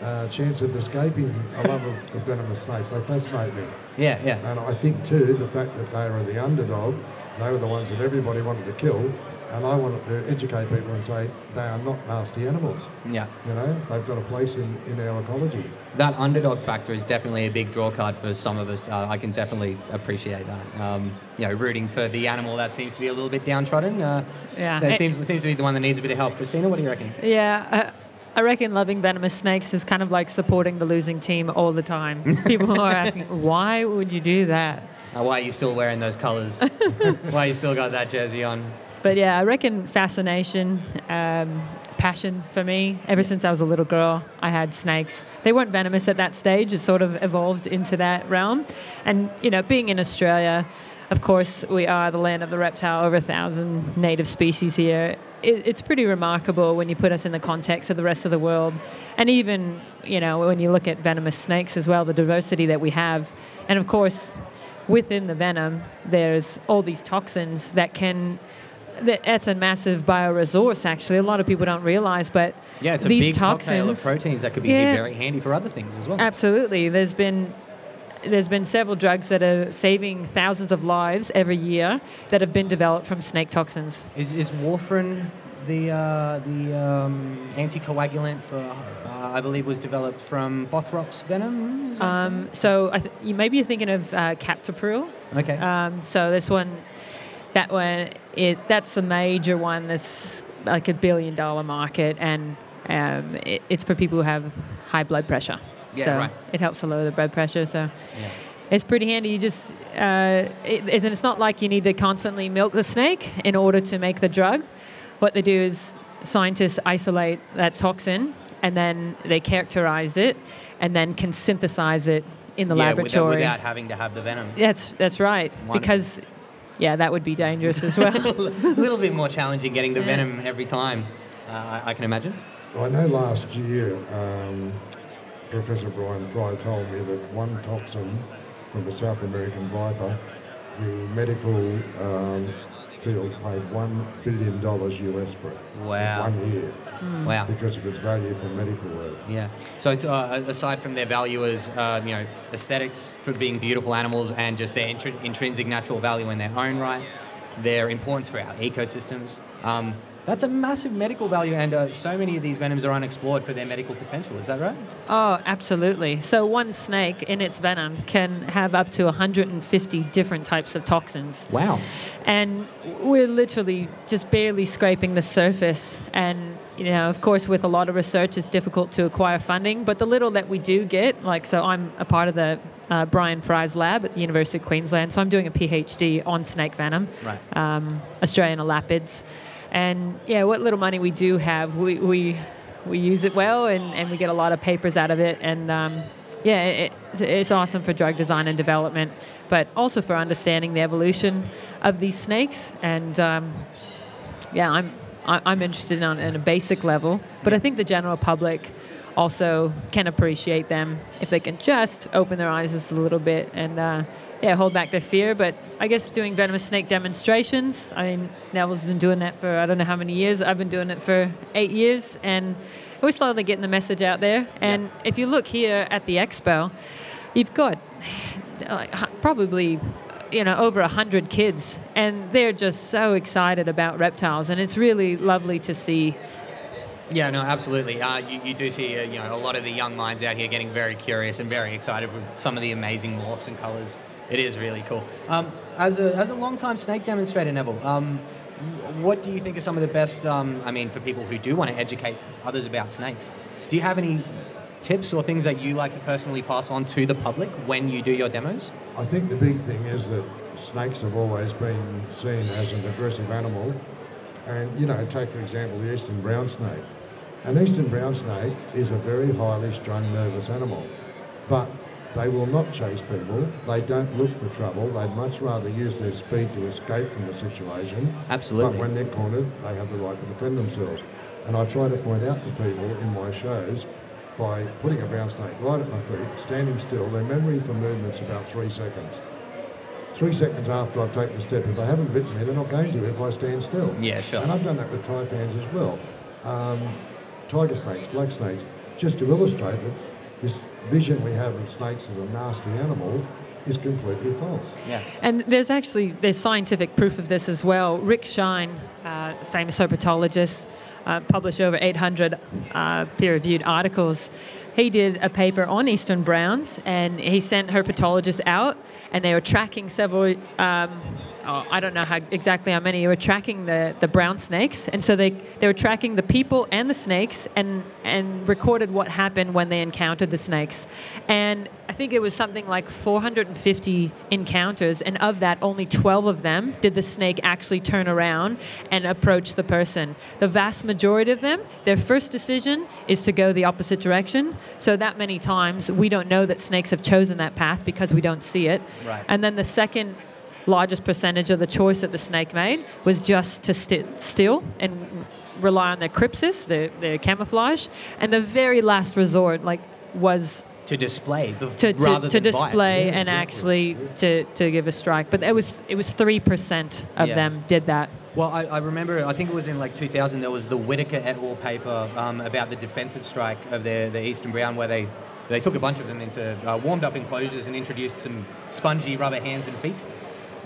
uh, chance of escaping a love of, of venomous snakes. They fascinate me. Yeah, yeah. And I think, too, the fact that they were the underdog, they were the ones that everybody wanted to kill, and I wanted to educate people and say they are not nasty animals. Yeah. You know, they've got a place in, in our ecology. That underdog factor is definitely a big draw card for some of us. Uh, I can definitely appreciate that. Um, you know, rooting for the animal that seems to be a little bit downtrodden. Uh, Yeah. That It- seems seems to be the one that needs a bit of help. Christina, what do you reckon? Yeah, I, I reckon loving venomous snakes is kind of like supporting the losing team all the time. People are asking, why would you do that? Uh, why are you still wearing those colours? why you still got that jersey on? But yeah, I reckon fascination, um, passion for me. Ever since I was a little girl, I had snakes. They weren't venomous at that stage. It sort of evolved into that realm. And, you know, being in Australia, of course, we are the land of the reptile, over a thousand native species here. It, it's pretty remarkable when you put us in the context of the rest of the world. And even, you know, when you look at venomous snakes as well, the diversity that we have. And of course, within the venom, there's all these toxins that can that's a massive bioresource actually a lot of people don't realize but Yeah, it's a these big cocktail of proteins that could be Yeah. very handy for other things as well. absolutely there's been there's been several drugs that are saving thousands of lives every year that have been developed from snake toxins Is, is warfarin the uh, the um, anticoagulant for uh, I believe was developed from Bothrops venom? Um, so I th- you maybe you're thinking of uh, captopril Okay. um, so this one that one it that's the major one that's like a billion dollar market and um, it, it's for people who have high blood pressure Yeah, so right. it helps to lower the blood pressure so Yeah. it's pretty handy you just uh, it, it's- not like you need to constantly milk the snake in order to make the drug what they do is scientists isolate that toxin and then they characterize it and then can synthesize it in the yeah, without- laboratory without having to have the venom. that's that's right. Wonderful. Because yeah, that would be dangerous as well. a little bit more challenging getting the Yeah. venom every time. Uh, I, I can imagine. I know last year um, Professor Brian Fry told me that one toxin from a South American viper, the medical um, field paid $1 billion US for it. in One year. Hmm. Wow. Because of its value for medical work. Yeah. So it's, uh, aside from their value as uh, you know aesthetics for being beautiful animals and just their intri- intrinsic natural value in their own right, their importance for our ecosystems. Um, that's a massive medical value, and uh, so many of these venoms are unexplored for their medical potential. Is that right? oh, absolutely. So one snake in its venom can have up to 150 different types of toxins. Wow. And we're literally just barely scraping the surface. And, you know, of course, with a lot of research, it's difficult to acquire funding. But the little that we do get, like, so I'm a part of the uh, Brian Fry's lab at the University of Queensland. So I'm doing a PhD on snake venom, Right. um, Australian elapids. And yeah, what little money we do have, we, we, we use it well and, and we get a lot of papers out of it. And um, yeah, it, it's awesome for drug design and development, but also for understanding the evolution of these snakes. And um, yeah, I'm I'm interested in on in a basic level, but I think the general public also can appreciate them if they can just open their eyes just a little bit and uh, yeah, hold back their fear. But I guess doing venomous snake demonstrations. I mean, Neville's been doing that for I don't know how many years. I've been doing it for eight years, and we're slowly getting the message out there. And if you look here at the expo, you've got probably you know over a hundred kids, and they're just so excited about reptiles, and it's really lovely to see. Yeah, no, absolutely. Uh, you, you do see, uh, you know, a lot of the young minds out here getting very curious and very excited with some of the amazing morphs and colours. It is really cool. Um, as a as a long-time snake demonstrator, Neville, um, what do you think are some of the best? Um, I mean, for people who do want to educate others about snakes, do you have any tips or things that you like to personally pass on to the public when you do your demos? I think the big thing is that snakes have always been seen as an aggressive animal. And, you know, take for example the eastern brown snake. An eastern brown snake is a very highly strung, nervous animal. But they will not chase people. They don't look for trouble. They'd much rather use their speed to escape from the situation. Absolutely. But when they're cornered, they have the right to defend themselves. And I try to point out to people in my shows by putting a brown snake right at my feet, standing still, their memory for movement's is about three seconds. Three seconds after I've taken a step, if they haven't bitten me, they're not going to if I stand still. Yeah, sure. And I've done that with taipans as well. Um, tiger snakes, black snakes, just to illustrate that this vision we have of snakes as a nasty animal is completely false. Yeah. And there's actually there's scientific proof of this as well. Rick Shine, uh, famous herpetologist, uh, published over 800 uh, peer-reviewed articles. He did a paper on eastern browns, and he sent herpetologists out, and they were tracking several. Um, oh, I don't know how exactly how many. Were tracking the, the brown snakes, and so they, they were tracking the people and the snakes, and and recorded what happened when they encountered the snakes. And I think it was something like 450 encounters, and of that, only 12 of them did the snake actually turn around and approach the person. The vast majority of them, their first decision is to go the opposite direction. So that many times, we don't know that snakes have chosen that path because we don't see it. Right. And then the second largest percentage of the choice that the snake made was just to sit still and rely on their crypsis, their, their camouflage. And the very last resort, like, was To display, the, to, to, rather to display and actually to, to give a strike. But it was it was three percent of Yeah. them did that. Well, I, I remember, I think it was in like 2000, there was the Whitaker et al. paper um, about the defensive strike of the, the Eastern Brown, where they, they took a bunch of them into uh, warmed up enclosures and introduced some spongy rubber hands and feet.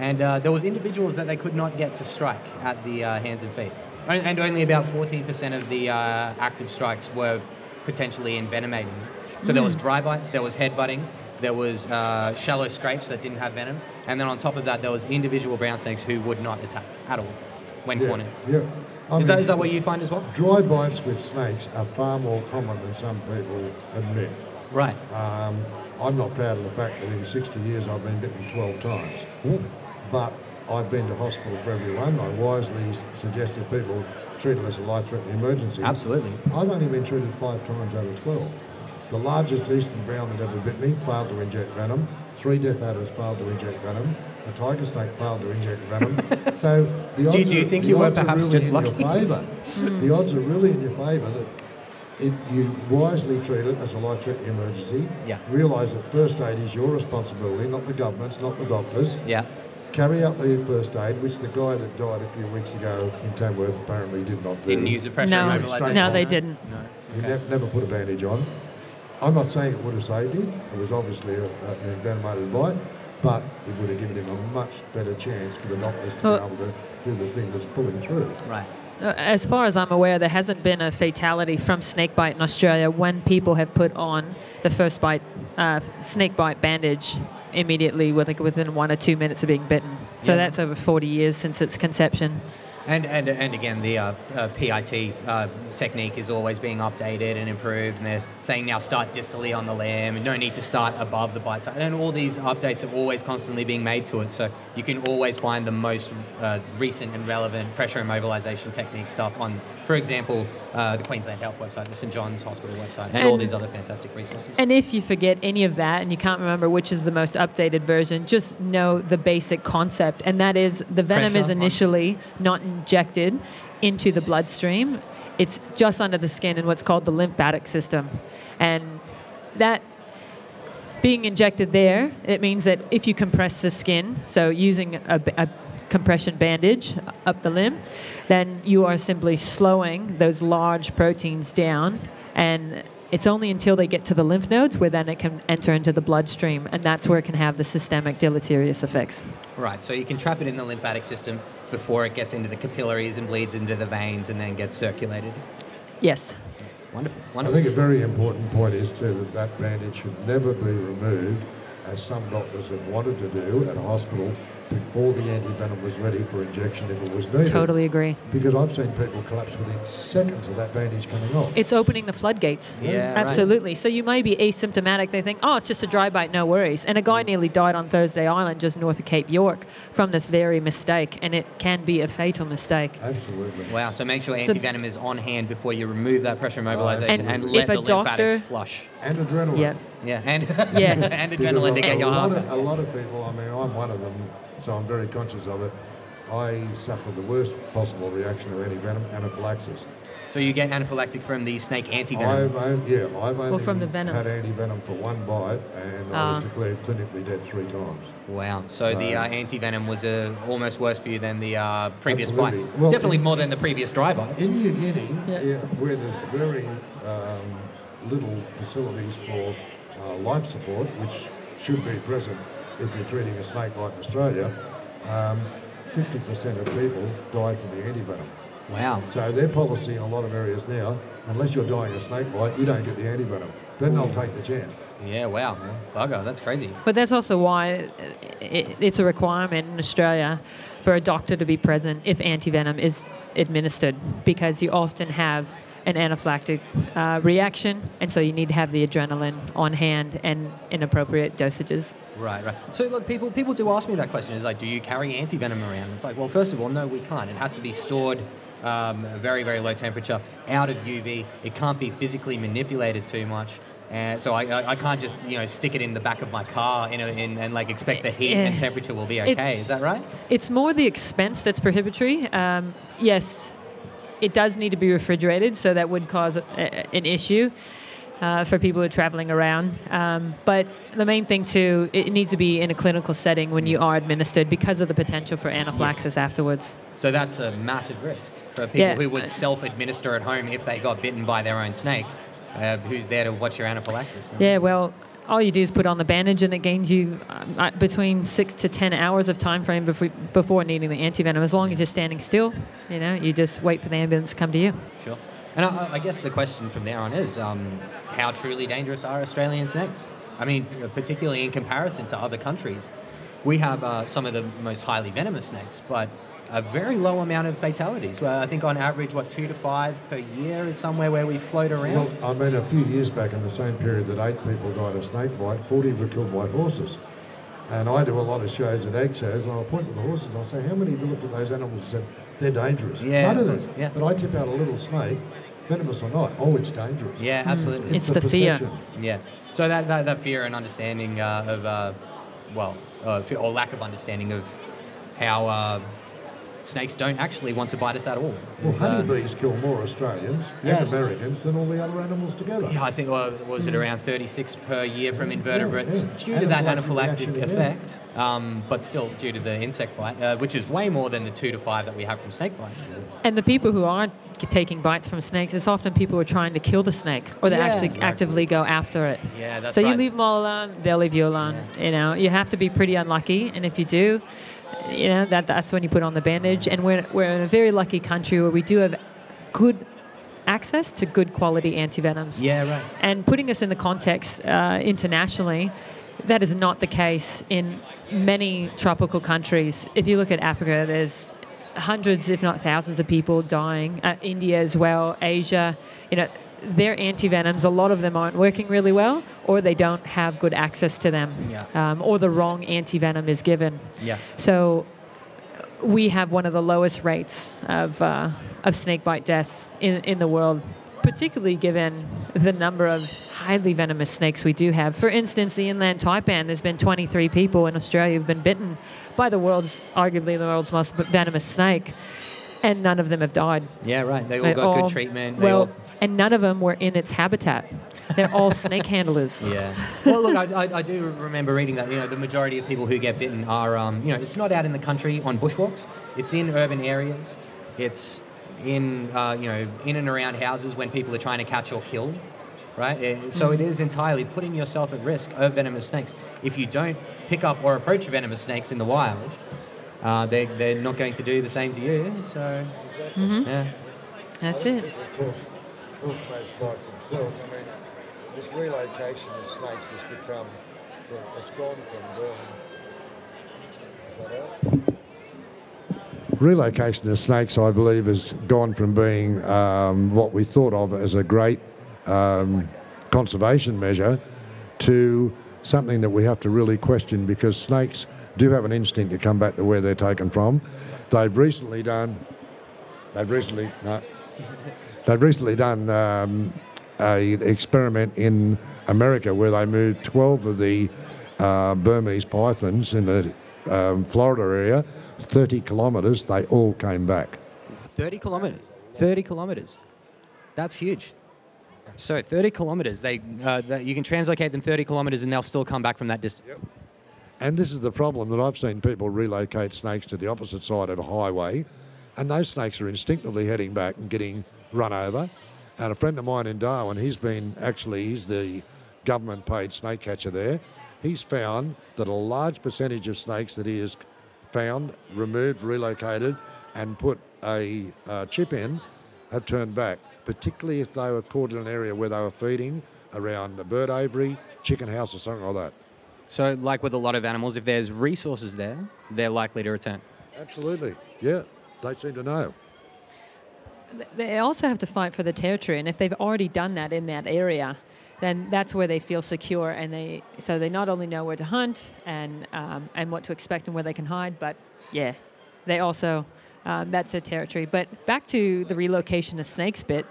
And uh, there was individuals that they could not get to strike at the uh, hands and feet. And only about 14% of the uh, active strikes were potentially envenomating. So there was Mm. dry bites, there was headbutting, there was uh, shallow scrapes that didn't have venom, and then on top of that, there was individual brown snakes who would not attack at all when Yeah, cornered. yeah. I Is that, mean, is that what you find as well? Dry bites with snakes are far more common than some people admit. Right. Um, I'm not proud of the fact that in 60 years I've been bitten 12 times. But I've been to hospital for everyone. I wisely suggested people treat it as a life-threatening emergency. Absolutely. I've only been treated five times out of 12. The largest eastern brown that ever bit me failed to inject venom. Three death adders failed to inject venom. A tiger snake failed to inject venom. so the odds Do you- do you are, think the you were are perhaps really just in lucky? your favour. Hmm. the odds are really in your favour that if you wisely treat it as a life-threatening emergency, Yeah. realise that first aid is your responsibility, not the government's, not the doctors. Yeah. Carry out the first aid, which the guy that died a few weeks ago in Tamworth apparently did not do. Didn't use a pressure No. immobilisation. No, they didn't. He ne- never put a bandage on. I'm not saying it would have saved him. It was obviously a, an envenomated bite, but it would have given him a much better chance for the doctors to Well- be able to do the thing that's pulling through. Right. Uh, As far as I'm aware, there hasn't been a fatality from snake bite in Australia when people have put on the first bite uh, snake bite bandage immediately, with, like within one or two minutes of being bitten. So Yeah. that's over 40 years since its conception. And, and, and again, the uh, uh, PIT uh, technique is always being updated and improved, and they're saying now start distally on the limb, and no need to start above the bite side. And all these updates are always constantly being made to it, so you can always find the most uh, recent and relevant pressure immobilization technique stuff on, for example, uh, the Queensland Health website, the St John's Hospital website, and, all these other fantastic resources. And if you forget any of that and you can't remember which is the most updated version, just know the basic concept, and that is the venom Pressure is on- initially not injected into the bloodstream. It's just under the skin in what's called the lymphatic system. And that being injected there, it means that if you compress the skin, so using a compression bandage up the limb, then you are simply slowing those large proteins down. And it's only until they get to the lymph nodes where then it can enter into the bloodstream, and that's where it can have the systemic deleterious effects. Right, so you can trap it in the lymphatic system before it gets into the capillaries and bleeds into the veins and then gets circulated. Yes. Wonderful, I think a very important point is too that that bandage should never be removed, as some doctors have wanted to do at a hospital before the antivenom was ready for injection if it was needed. Totally agree. Because I've seen people collapse within seconds of that bandage coming off. It's opening the floodgates. Yeah, right. absolutely. So you may be asymptomatic. They think, oh, it's just a dry bite, no worries. And a guy nearly died on Thursday Island, just north of Cape York, from this very mistake, and it can be a fatal mistake. Absolutely. Wow, so make sure So- antivenom is on hand before you remove that pressure immobilization And and, if let a the lymphatics doctor- flush. And adrenaline. Yeah. Yeah, and, Yeah. and adrenaline to get your heart. of, A lot of people, I mean, I'm one of them, so I'm very conscious of it. I suffered the worst possible reaction to venom—anaphylaxis. So you get anaphylactic from the snake I've only, yeah, I've only from the venom. had antivenom for one bite, and I Ah. was declared clinically dead three times. Wow. So the uh, antivenom was uh, almost worse for you than the uh, previous Absolutely. bites. Well, Definitely in- more than the previous dry bites. In New Guinea, yeah. where there's very um, little facilities for uh, life support, which should be present if you're treating a snake bite in Australia, um, 50% of people die from the antivenom. Wow. So their policy in a lot of areas now, unless you're dying of snake bite, you don't get the antivenom. Then they'll take the chance. Yeah, wow. Bugger, that's crazy. But that's also why it's a requirement in Australia for a doctor to be present if antivenom is administered because you often have an anaphylactic uh, reaction, and so you need to have the adrenaline on hand and in appropriate dosages. Right, right. So look, people people do ask me that question. Is like, do you carry anti venom around? It's like, well, first of all, no, we can't. It has to be stored um, very very low temperature, out of UV. It can't be physically manipulated too much. Uh, so I, I, I can't just you know stick it in the back of my car in a, in, and like expect the heat and temperature will be okay. Is that right? It's more the expense that's prohibitory. Um, yes, it does need to be refrigerated, so that would cause a, a- an issue uh, for people who are traveling around. Um, but the main thing too, it needs to be in a clinical setting when you are administered because of the potential for anaphylaxis afterwards. So that's a massive risk for people Yeah. who would self-administer at home if they got bitten by their own snake. Uh, who's there to watch your anaphylaxis? Yeah, well, all you do is put on the bandage, and it gains you um, uh, between six to ten hours of time frame before, before needing the antivenom. As long as you're standing still, you know, you just wait for the ambulance to come to you. Sure. And I, I guess the question from there on is, um, how truly dangerous are Australian snakes? I mean, particularly in comparison to other countries, we have uh, some of the most highly venomous snakes, but a very low amount of fatalities. Well, I think on average, what two to five per year is somewhere where we float around. Well, I mean, a few years back in the same period that eight people died of snake bite, 40 were killed by horses. And I do a lot of shows at ag shows, and I'll point to the horses and I'll say, how many of you looked at those animals and said, they're dangerous? Yeah, None of of them. yeah. But I tip out a little snake, venomous or not, oh, it's dangerous. Yeah, absolutely. It's a the fear. perception. Yeah. So that, that, that fear and understanding uh, of, uh, well, uh, or lack of understanding of how uh, snakes don't actually want to bite us at all. Well, is, uh, honeybees kill more Australians Yeah. and Americans than all the other animals together. Yeah, I think uh, was it around 36 per year from invertebrates yeah. due to that Anaphylactic anaphylactic reaction, effect, um, but still due to the insect bite, uh, which is way more than the two to five that we have from snake bite. And the people who aren't taking bites from snakes, it's often people who are trying to kill the snake or they Yeah. actually Exactly. actively go after it. Yeah, that's so right. you leave them all alone, they'll leave you alone. You know, you have to be pretty unlucky, and if you do, you know that that's when you put on the bandage. And we're we're in a very lucky country where we do have good access to good quality antivenoms. Yeah, right. And putting us in the context uh, internationally, that is not the case in many tropical countries. If you look at Africa, there's hundreds, if not thousands, of people dying. Uh, India as well, Asia. You know, their antivenoms, a lot of them aren't working really well, or they don't have good access to them, Yeah. um, or the wrong antivenom is given. Yeah. So we have one of the lowest rates of, uh, of snakebite deaths in, in the world, particularly given the number of highly venomous snakes we do have. For instance, the inland taipan, there's been 23 people in Australia who've been bitten by the world's, arguably the world's most venomous snake. and none of them have died. Yeah, right. They all got good treatment. They Well, all- and none of them were in its habitat. They're all snake handlers. Yeah. Well, look, I, I, I do remember reading that. You know, the majority of people who get bitten are, um, you know, it's not out in the country on bushwalks. It's in urban areas. It's in, uh, you know, in and around houses when people are trying to catch or kill, right? Eh, So it Mhm. is entirely putting yourself at risk of venomous snakes. If you don't pick up or approach venomous snakes in the wild, uh, they they're not going to do the same to you. So, Mhm. yeah. That's it. Of I mean, this relocation of snakes has become, it's gone from being. Relocation of snakes, I believe, has gone from being um, what we thought of as a great um, conservation measure to something that we have to really question because snakes do have an instinct to come back to where they're taken from. They've recently done, they've recently, no, they've recently done um, a experiment in America where they moved 12 of the uh, Burmese pythons in the um, Florida area, 30 kilometres, they all came back. 30 kilometers. 30 kilometers. That's huge. So 30 kilometers, they, uh, they you can translocate them 30 kilometers and they'll still come back from that distance. And this is the problem that I've seen people relocate snakes to the opposite side of a highway, and those snakes are instinctively heading back and getting run over. And a friend of mine in Darwin, he's been actually, he's the government paid snake catcher there. He's found that a large percentage of snakes that he has found, removed, relocated, and put a uh, chip in have turned back, particularly if they were caught in an area where they were feeding around a bird aviary, chicken house, or something like that. So, like with a lot of animals, if there's resources there, they're likely to return. Absolutely, yeah. They seem to know. They also have to fight for the territory, and if they've already done that in that area, then that's where they feel secure, and they so they not only know where to hunt and um, and what to expect and where they can hide, but yeah, they also um, that's their territory. But back to the relocation of snakes bit.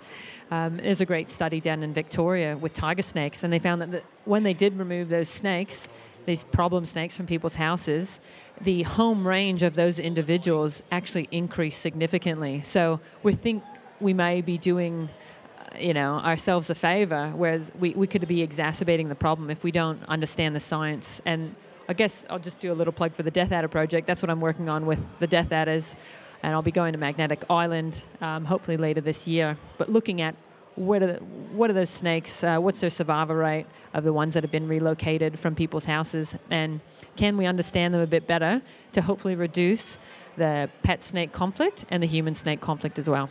Um, there's a great study down in Victoria with tiger snakes, and they found that the, when they did remove those snakes, these problem snakes from people's houses, the home range of those individuals actually increased significantly. So we think we may be doing, uh, you know, ourselves a favor, whereas we, we could be exacerbating the problem if we don't understand the science. And I guess I'll just do a little plug for the Death Adder project. That's what I'm working on with the Death Adders. And I'll be going to Magnetic Island um, hopefully later this year. But looking at what are, the, what are those snakes? Uh, what's their survival rate of the ones that have been relocated from people's houses? And can we understand them a bit better to hopefully reduce the pet snake conflict and the human snake conflict as well?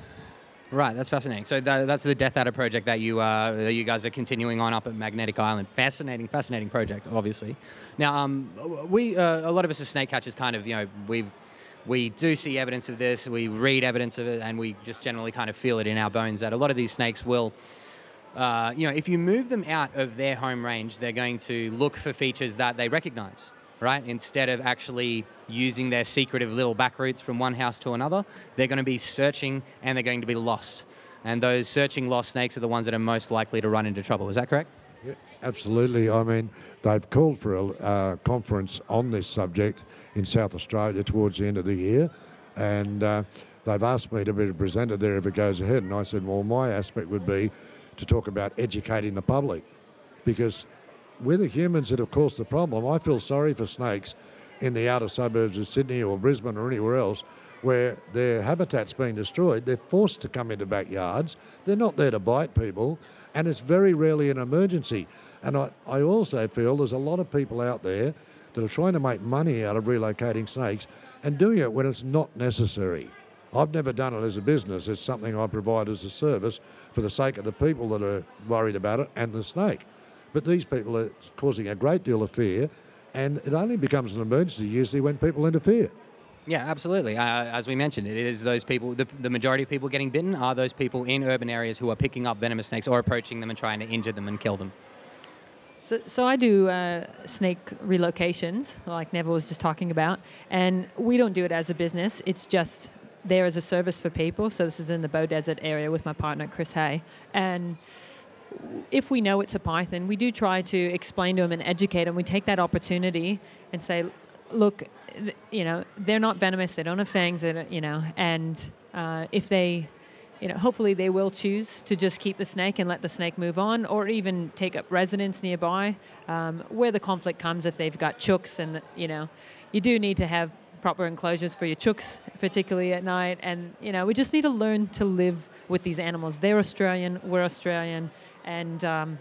Right, that's fascinating. So tha- that's the Death Adder project that you uh, that you guys are continuing on up at Magnetic Island. Fascinating, fascinating project, obviously. Now, um, we uh, a lot of us as snake catchers, kind of, you know, we we do see evidence of this, we read evidence of it, and we just generally kind of feel it in our bones that a lot of these snakes will. Uh, you know, if you move them out of their home range, they're going to look for features that they recognize, right? Instead of actually using their secretive little back routes from one house to another, they're going to be searching and they're going to be lost. And those searching lost snakes are the ones that are most likely to run into trouble. Is that correct? Yeah, absolutely. I mean, they've called for a uh, conference on this subject in South Australia towards the end of the year, and uh, they've asked me to be presented there if it goes ahead. And I said, well, my aspect would be to talk about educating the public, because we're the humans that have caused the problem. I feel sorry for snakes in the outer suburbs of Sydney or Brisbane or anywhere else where their habitat's been destroyed. They're forced to come into backyards. They're not there to bite people, and it's very rarely an emergency. And I, I also feel there's a lot of people out there that are trying to make money out of relocating snakes and doing it when it's not necessary. I've never done it as a business. It's something I provide as a service for the sake of the people that are worried about it and the snake. But these people are causing a great deal of fear, and it only becomes an emergency usually when people interfere. Yeah, absolutely. Uh, as we mentioned, it is those people, the, the majority of people getting bitten are those people in urban areas who are picking up venomous snakes or approaching them and trying to injure them and kill them. So, so I do uh, snake relocations, like Neville was just talking about, and we don't do it as a business. It's just there as a service for people. So this is in the Bow Desert area with my partner Chris Hay, and if we know it's a python, we do try to explain to them and educate them. We take that opportunity and say, look, you know, they're not venomous. They don't have fangs. You know, and uh, if they, you know, hopefully they will choose to just keep the snake and let the snake move on, or even take up residence nearby. Um, where the conflict comes if they've got chooks, and you know, you do need to have proper enclosures for your chooks, particularly at night. And you know, we just need to learn to live with these animals. They're Australian, we're Australian, and um,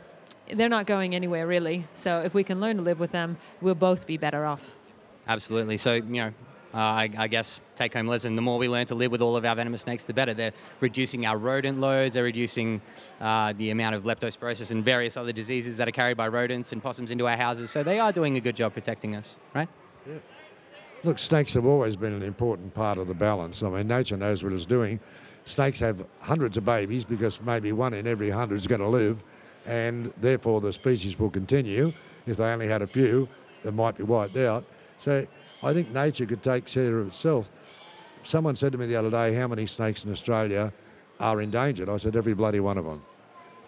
they're not going anywhere really. So if we can learn to live with them, we'll both be better off. Absolutely. So, you know, uh, I, I, guess take home lesson the more we learn to live with all of our venomous snakes, the better. They're reducing our rodent loads, they're reducing uh, the amount of leptospirosis and various other diseases that are carried by rodents and possums into our houses. So they are doing a good job protecting us, right? Yeah. Look, snakes have always been an important part of the balance. I mean, nature knows what it's doing. Snakes have hundreds of babies because maybe one in every hundred is going to live, and therefore the species will continue. If they only had a few, they might be wiped out. So I think nature could take care of itself. Someone said to me the other day, How many snakes in Australia are endangered? I said, Every bloody one of them.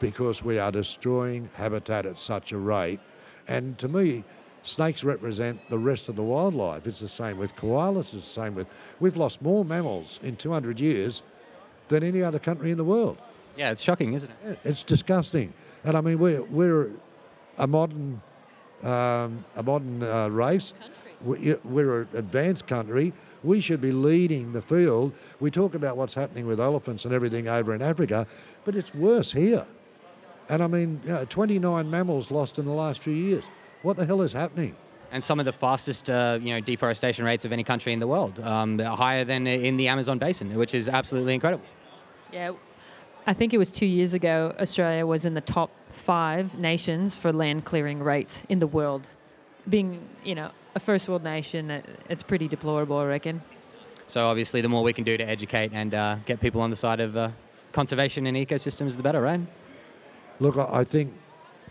Because we are destroying habitat at such a rate. And to me, snakes represent the rest of the wildlife. It's the same with koalas, it's the same with. We've lost more mammals in 200 years than any other country in the world. Yeah, it's shocking, isn't it? It's disgusting. And I mean, we're, we're a modern, um, a modern uh, race. We're an advanced country. We should be leading the field. We talk about what's happening with elephants and everything over in Africa, but it's worse here. And I mean, you know, 29 mammals lost in the last few years. What the hell is happening? And some of the fastest, uh, you know, deforestation rates of any country in the world, um, higher than in the Amazon basin, which is absolutely incredible. Yeah, I think it was two years ago. Australia was in the top five nations for land clearing rates in the world. Being, you know, a first world nation, it's pretty deplorable, I reckon. So obviously, the more we can do to educate and uh, get people on the side of uh, conservation and ecosystems, the better, right? Look, I think,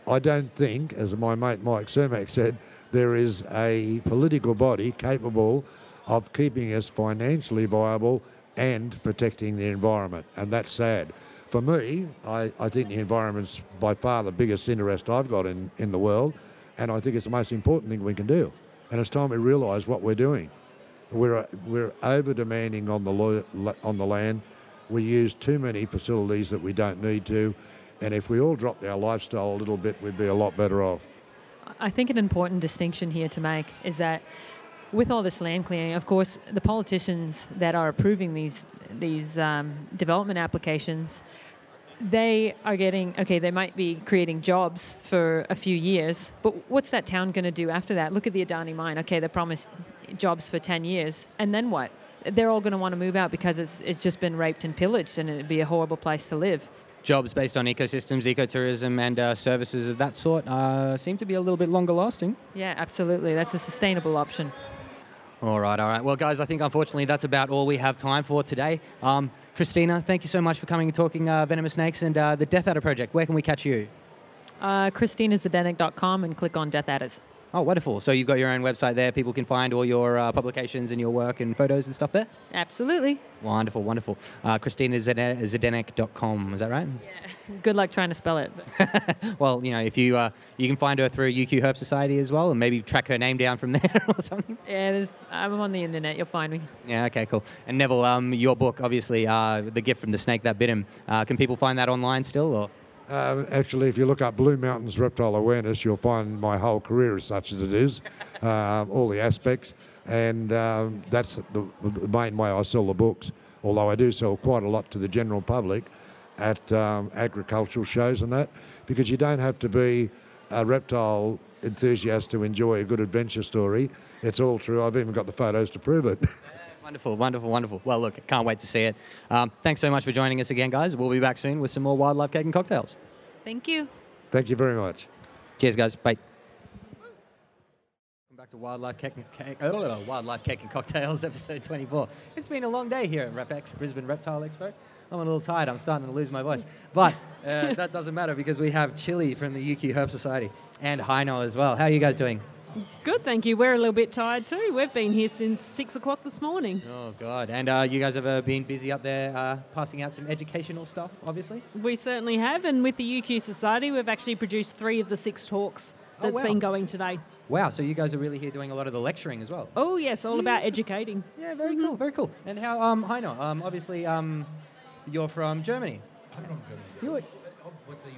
I don't think, as my mate Mike Cermak said, there is a political body capable of keeping us financially viable and protecting the environment, and that's sad. For me, I, I think the environment's by far the biggest interest I've got in, in the world, and I think it's the most important thing we can do. And it's time we realise what we're doing. We're, we're over demanding on the, lo- on the land. We use too many facilities that we don't need to. And if we all dropped our lifestyle a little bit, we'd be a lot better off. I think an important distinction here to make is that with all this land clearing, of course, the politicians that are approving these these um, development applications they are getting okay they might be creating jobs for a few years but what's that town going to do after that? Look at the adani mine. Okay they promised jobs for 10 years and then what? They're all going to want to move out because it's, it's just been raped and pillaged and it'd be a horrible place to live. Jobs based on ecosystems ecotourism and uh, services of that sort uh, seem to be a little bit longer lasting. Yeah absolutely. That's a sustainable option all right, all right. Well, guys, I think unfortunately that's about all we have time for today. Um, Christina, thank you so much for coming and talking uh, venomous snakes and uh, the Death Adder Project. Where can we catch you? Uh, ChristinaZdenek.com and click on Death Adders. Oh, wonderful. So you've got your own website there. People can find all your uh, publications and your work and photos and stuff there? Absolutely. Wonderful, wonderful. Uh, ChristinaZdenek.com, is that right? Yeah. Good luck trying to spell it. well, you know, if you uh, you can find her through UQ Herp Society as well and maybe track her name down from there or something. Yeah, I'm on the internet. You'll find me. Yeah, okay, cool. And Neville, um, your book, obviously, uh, The Gift from the Snake That Bit Him. Uh, can people find that online still or? Uh, actually, if you look up Blue Mountains Reptile Awareness, you'll find my whole career as such as it is, uh, all the aspects, and um, that's the, the, main way I sell the books. Although I do sell quite a lot to the general public at um, agricultural shows and that, because you don't have to be a reptile enthusiast to enjoy a good adventure story. It's all true. I've even got the photos to prove it. Wonderful, wonderful, wonderful. Well, look, can't wait to see it. Um, thanks so much for joining us again, guys. We'll be back soon with some more wildlife cake and cocktails. Thank you. Thank you very much. Cheers, guys. Bye. Welcome back to Wildlife Cake and, cake, oh, Wildlife Cake and Cocktails, episode 24. It's been a long day here at RepX, Brisbane Reptile Expo. I'm a little tired. I'm starting to lose my voice. But uh, that doesn't matter because we have Chili from the UQ Herp Society and Heino as well. How are you guys doing? Good, thank you. We're a little bit tired too. We've been here since six o'clock this morning. Oh God! And uh, you guys have uh, been busy up there, uh, passing out some educational stuff, obviously. We certainly have, and with the UQ Society, we've actually produced three of the six talks Oh, that's wow. been going today. Wow, so you guys are really here doing a lot of the lecturing as well. Oh yes, all about educating. Yeah, very cool, very cool. And how, um, Heino, um, obviously, um, you're from Germany. I'm from Germany. You were- What do you mean, obviously?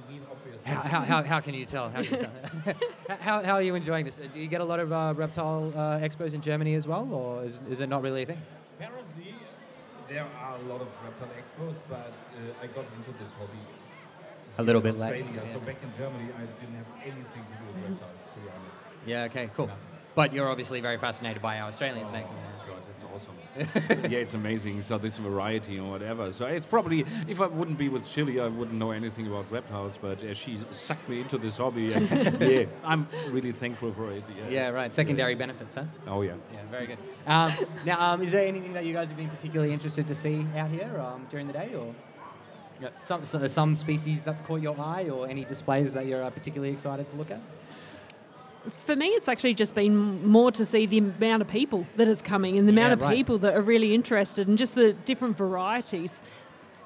How, how, how, how can you tell? How, can you tell? how, how are you enjoying this? Do you get a lot of uh, reptile uh, expos in Germany as well, or is, is it not really a thing? Apparently, there are a lot of reptile expos, but uh, I got into this hobby A little bit later. Yeah. So back in Germany, I didn't have anything to do with reptiles, to be honest. Yeah, okay, cool. But you're obviously very fascinated by our Australian snakes. Oh God, it's awesome. It's- yeah, it's amazing. So this variety or whatever. So it's probably if I wouldn't be with Chili, I wouldn't know anything about reptiles. But uh, she sucked me into this hobby, and yeah, I'm really thankful for it. Yeah, Yeah, right. Secondary benefits, huh? Oh yeah. Yeah, very good. Um, now, um, is there anything that you guys have been particularly interested to see out here um, during the day, or some so some species that's caught your eye, or any displays that you're uh, particularly excited to look at? For me, it's actually just been more to see the amount of people that is coming and the amount of right. people that are really interested and just the different varieties.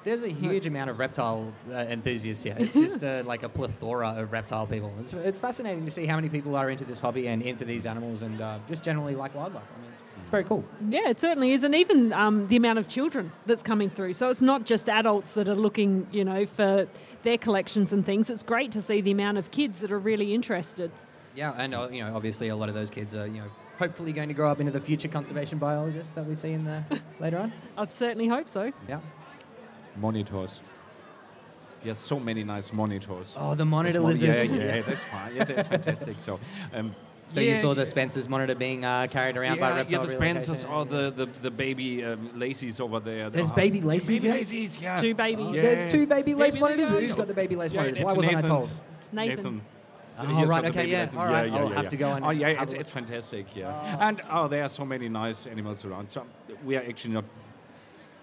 There's a huge amount of reptile uh, enthusiasts here. It's just uh, like a plethora of reptile people. It's, it's fascinating to see how many people are into this hobby and into these animals and uh, just generally like wildlife. I mean, it's, it's very cool. Yeah, it certainly is, and even um, the amount of children that's coming through. So it's not just adults that are looking, you know, for their collections and things. It's great to see the amount of kids that are really interested. Yeah, and uh, you know, obviously, a lot of those kids are, you know, hopefully going to grow up into the future conservation biologists that we see in the later on. I certainly hope so. Yeah. Monitors. There's so many nice monitors. Oh, the monitor That's mon- lizards. Yeah, yeah, that's fine. Yeah, that's fantastic. So, um, So you saw the yeah. Spencer's monitor being uh, carried around by yeah, reptile yeah, the Spencers relocation? or the, the, the baby um, lacies over there. There's Oh, baby laces Baby here? lacies, yeah. Two babies. Yeah. There's two baby lace Baby monitors. lace, Who's yeah. got the baby lace Yeah, monitors? Why wasn't I told? Nathan's- Nathan. Oh, right, got the okay, baby yeah, all right, I'll have to go and Oh yeah, have it's, a it's fantastic. Yeah, and oh, there are so many nice animals around. So we are actually not.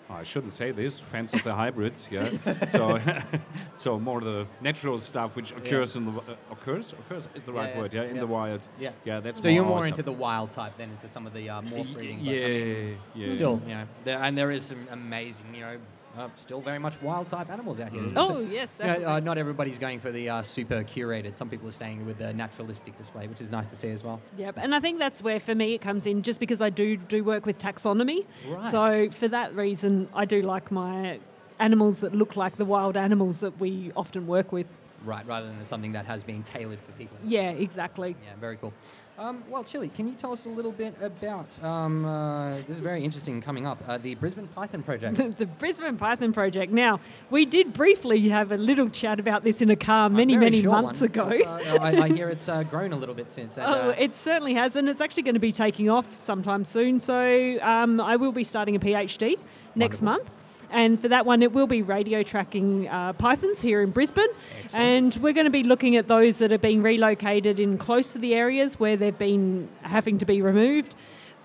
oh, I shouldn't say this. Fans of the hybrids, yeah. so, so more the natural stuff which occurs in the uh, occurs occurs is the right Yeah, yeah, word, yeah, in yeah. the wild. Yeah, yeah, that's. so you're more awesome. into the wild type than into some of the uh, more Y- breeding. but I mean, yeah, yeah. Still, you know, there, and there is some amazing, you know, uh, still very much wild type animals out here. Oh, yes, you know, uh, not everybody's going for the uh, super curated. Some people are staying with the naturalistic display, which is nice to see as well. Yep, and I think that's where for me it comes in, just because I do do work with taxonomy. Right. So for that reason, I do like my animals that look like the wild animals that we often work with. Right, rather than something that has been tailored for people. Yeah, exactly. Yeah, very cool. Um, well, Chili, can you tell us a little bit about um, uh, this is very interesting coming up uh, the Brisbane Python project. the Brisbane Python Project. Now, we did briefly have a little chat about this in a car many, many months one, ago. but, uh, I, I hear it's uh, grown a little bit since. And, Oh, uh, it certainly has, and it's actually going to be taking off sometime soon. So um, I will be starting a PhD next Wonderful. month. And for that one, it will be radio tracking uh, pythons here in Brisbane. And we're going to be looking at those that are being relocated in close to the areas where they've been having to be removed,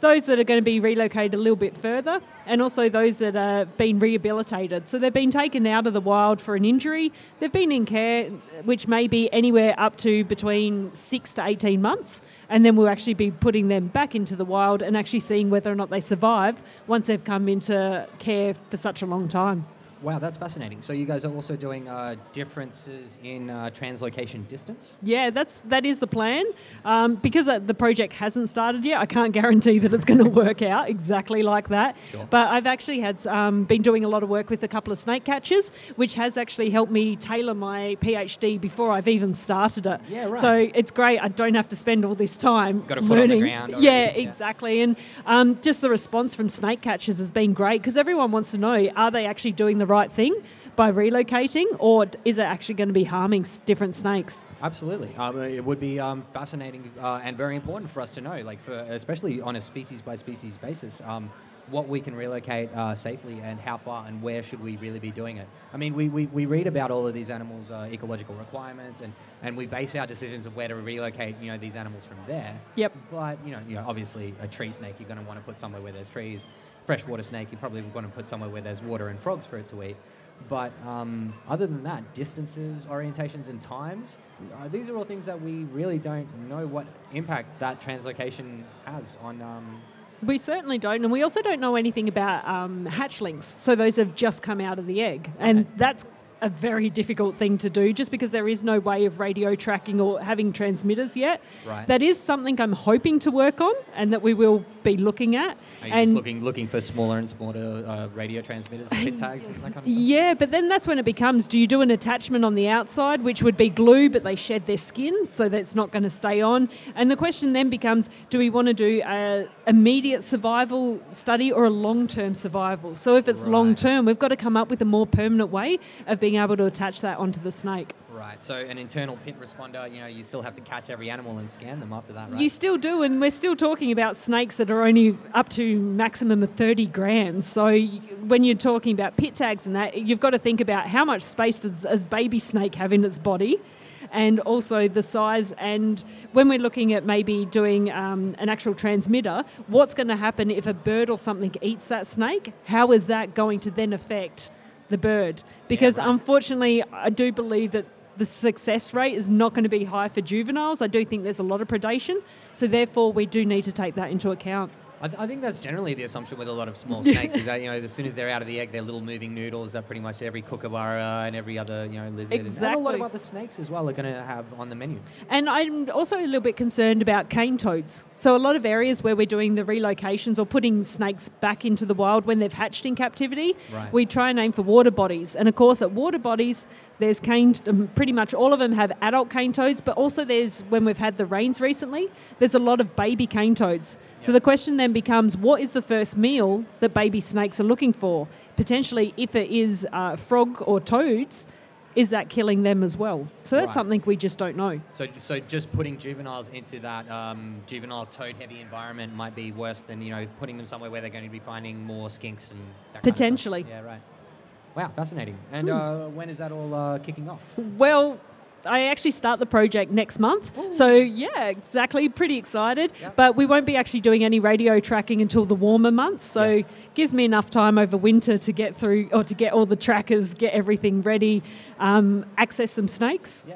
those that are going to be relocated a little bit further, and also those that are being rehabilitated. So they've been taken out of the wild for an injury. They've been in care, which may be anywhere up to between six to 18 months. And then we'll actually be putting them back into the wild and actually seeing whether or not they survive once they've come into care for such a long time. Wow, that's fascinating. So you guys are also doing uh, differences in uh, translocation distance. Yeah, that's that is the plan. Um, because uh, the project hasn't started yet, I can't guarantee that it's going to work out exactly like that. Sure. But I've actually had um, been doing a lot of work with a couple of snake catchers, which has actually helped me tailor my PhD before I've even started it. Yeah, right. So it's great. I don't have to spend all this time Got a foot on the learning. ground already, yeah, yeah. exactly. And um, just the response from snake catchers has been great because everyone wants to know: are they actually doing the right thing? By relocating, or is it actually going to be harming different snakes? Absolutely, um, it would be um, fascinating uh, and very important for us to know, like for especially on a species by species basis, um, what we can relocate uh, safely and how far and where should we really be doing it. I mean, we, we, we read about all of these animals' uh, ecological requirements, and, and we base our decisions of where to relocate, you know, these animals from there. Yep. But you know, you know, obviously, a tree snake you're going to want to put somewhere where there's trees. Freshwater snake you're probably want to put somewhere where there's water and frogs for it to eat. But um, other than that, distances, orientations, and times, uh, these are all things that we really don't know what impact that translocation has on. Um, We certainly don't, and we also don't know anything about um, hatchlings. So those have just come out of the egg, and that's a very difficult thing to do just because there is no way of radio tracking or having transmitters yet. Right. That is something I'm hoping to work on and that we will be looking at. Are you and just looking looking for smaller and smaller uh, radio transmitters and tags and that kind of stuff? yeah, but then that's when it becomes do you do an attachment on the outside, which would be glue, but they shed their skin, so that's not going to stay on? And the question then becomes do we want to do a immediate survival study or a long term survival? So if it's long term, we've got to come up with a more permanent way of being able to attach that onto the snake. Right. So an internal pit responder, you know, you still have to catch every animal and scan them after that, right? You still do, and we're still talking about snakes that are only up to maximum of 30 grams. So when you're talking about pit tags and that, you've got to think about how much space does a baby snake have in its body. And also the size, and when we're looking at maybe doing um, an actual transmitter, what's going to happen if a bird or something eats that snake? How is that going to then affect the bird? Because unfortunately, I do believe that the success rate is not going to be high for juveniles. I do think there's a lot of predation, so therefore we do need to take that into account. I, th- I think that's generally the assumption with a lot of small snakes is that you know as soon as they're out of the egg, they're little moving noodles that pretty much every kookaburra and every other you know lizard and- and, a lot of other snakes as well are going to have on the menu. And I'm also a little bit concerned about cane toads. So a lot of areas where we're doing the relocations or putting snakes back into the wild when they've hatched in captivity, Right. we try and aim for water bodies. And of course, at water bodies, there's cane. Um, pretty much all of them have adult cane toads, but also there's when we've had the rains recently, there's a lot of baby cane toads. So the question then becomes, what is the first meal that baby snakes are looking for? Potentially, if it is uh, frog or toads. Is that killing them as well? So that's Right. something we just don't know. So, so just putting juveniles into that um, juvenile toad-heavy environment might be worse than you know putting them somewhere where they're going to be finding more skinks and that kind of. Potentially. Yeah, right. Wow, fascinating. And Hmm. uh, when is that all uh, kicking off? Well, I actually start the project next month. So, yeah, exactly. Pretty excited. But we won't be actually doing any radio tracking until the warmer months. So, gives me enough time over winter to get through or to get all the trackers, get everything ready, um, access some snakes.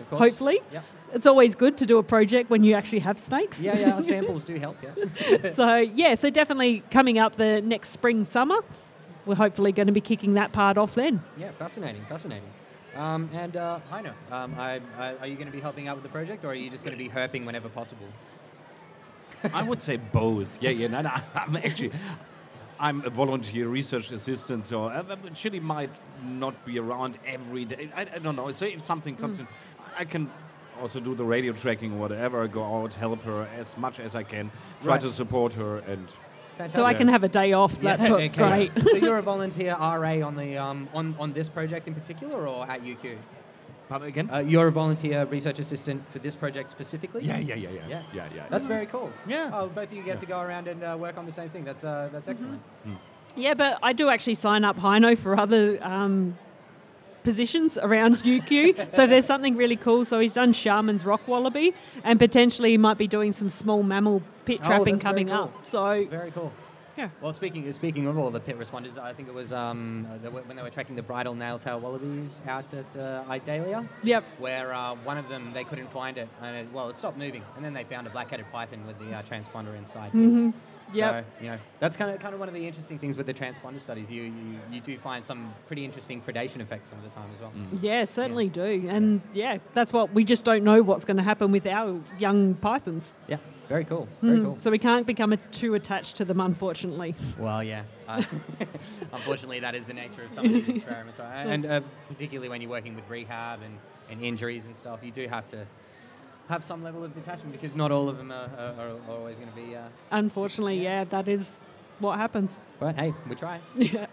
Of course. Hopefully. Yep. It's always good to do a project when you actually have snakes. Yeah, yeah. Samples do help. Yeah. so yeah, so definitely coming up the next spring summer, we're hopefully going to be kicking that part off then. Yeah, fascinating, fascinating. Um, and uh, Heino, um, I, I, are you going to be helping out with the project, or are you just going to be herping whenever possible? I would say both. Yeah, yeah. No, no, I'm actually, I'm a volunteer research assistant, so uh, uh, might not be around every day. I, I don't know. So if something comes Mm. in, I can also do the radio tracking or whatever. Go out, help her as much as I can, try Right. to support her, and So I can have a day off. That's what's okay. great. so you're a volunteer RA on the um, on, on this project in particular, or at UQ? Pardon again? Uh, you're a volunteer research assistant for this project specifically. Yeah, yeah, yeah, yeah. yeah, Yeah, yeah. That's very cool. Yeah. Oh, both of you get to go around and uh, work on the same thing. That's uh, that's excellent. Yeah, but I do actually sign up Heino for other um, positions around UQ. so there's something really cool. So he's done Sharman's rock wallaby, and potentially he might be doing some small mammal pit Oh, trapping that's coming cool. up. So Very cool. Yeah. Well, speaking speaking of all the pit responders, I think it was um, uh, the- when they were tracking the bridled nail-tail wallabies out at uh, Idalia. Yep. Where uh, one of them they couldn't find it, and it, well, it stopped moving, and then they found a black-headed python with the uh, transponder inside. it. Yep. So, you know, that's kind of kind of one of the interesting things with the transponder studies. You, you you do find some pretty interesting predation effects some of the time as well. yeah, certainly do. And yeah, that's what we just don't know what's going to happen with our young pythons. Yeah. Very cool. Very Mm, cool. So we can't become a, too attached to them, unfortunately. Well, yeah. Uh, unfortunately, that is the nature of some of these experiments, right? And uh, particularly when you're working with rehab and, and injuries and stuff, you do have to have some level of detachment because not all of them are, are, are always going to be. Uh, Unfortunately, yeah, that is what happens. but hey, we try. Yeah.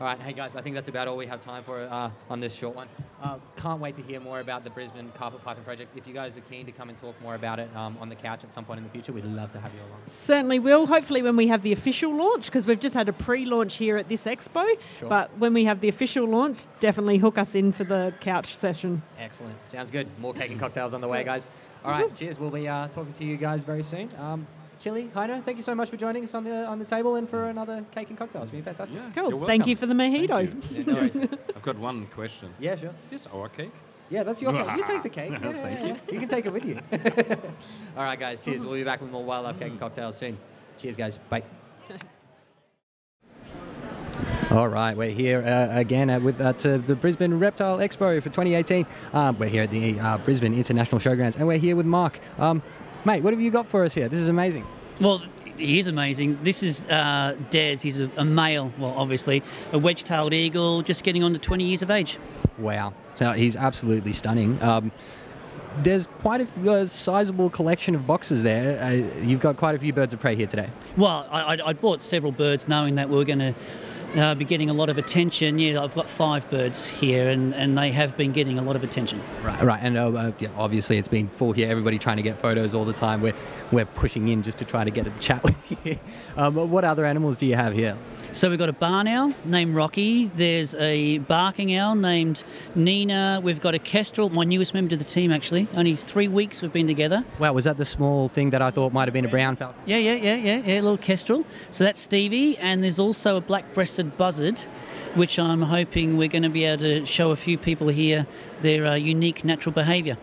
All right, hey guys, I think that's about all we have time for uh, on this short one. Uh, can't wait to hear more about the Brisbane Carpet Python project. If you guys are keen to come and talk more about it um, on the couch at some point in the future, we'd love to have you along. Certainly will. Hopefully, when we have the official launch, because we've just had a pre-launch here at this expo. Sure. But when we have the official launch, definitely hook us in for the couch session. Excellent. Sounds good. More cake and cocktails on the way, guys. All right, cheers. We'll be uh, talking to you guys very soon. Um, Chili, Heino, thank you so much for joining us on the on the table and for another cake and cocktails. It's been fantastic. Yeah, Cool. Thank you for the mojito. Thank you. Yeah, no. I've got one question. Yeah, sure. This our cake? Yeah, that's your cake. You take the cake. Yeah, Thank yeah, you. You can take it with you. All right, guys. Cheers. We'll be back with more wildlife cake and cocktails soon. Cheers, guys. Bye. All right, we're here uh, again uh, with uh, to the Brisbane Reptile Expo for 2018. Um, we're here at the uh, Brisbane International Showgrounds, and we're here with Mark. Um, mate, what have you got for us here? This is amazing. Well, he is amazing. This is uh, Des. He's a, a male, well, obviously, a wedge-tailed eagle, just getting on to 20 years of age. Wow, so he's absolutely stunning. Um, there's quite a uh, sizable collection of boxes there. Uh, you've got quite a few birds of prey here today. Well, I, I, I bought several birds knowing that we were going to uh, be getting a lot of attention. Yeah, I've got five birds here, and, and they have been getting a lot of attention. Right, right, and uh, uh, yeah, obviously it's been full here. Everybody trying to get photos all the time. We're we're pushing in just to try to get a chat with you. Um, but what other animals do you have here? So we've got a barn owl named Rocky. There's a barking owl named Nina. We've got a kestrel, my newest member to the team actually. Only three weeks we've been together. Wow, was that the small thing that I thought might have been a brown falcon? Yeah, yeah, yeah, yeah, yeah, a little kestrel. So that's Stevie, and there's also a black-breasted buzzard, which I'm hoping we're going to be able to show a few people here their uh, unique natural behaviour.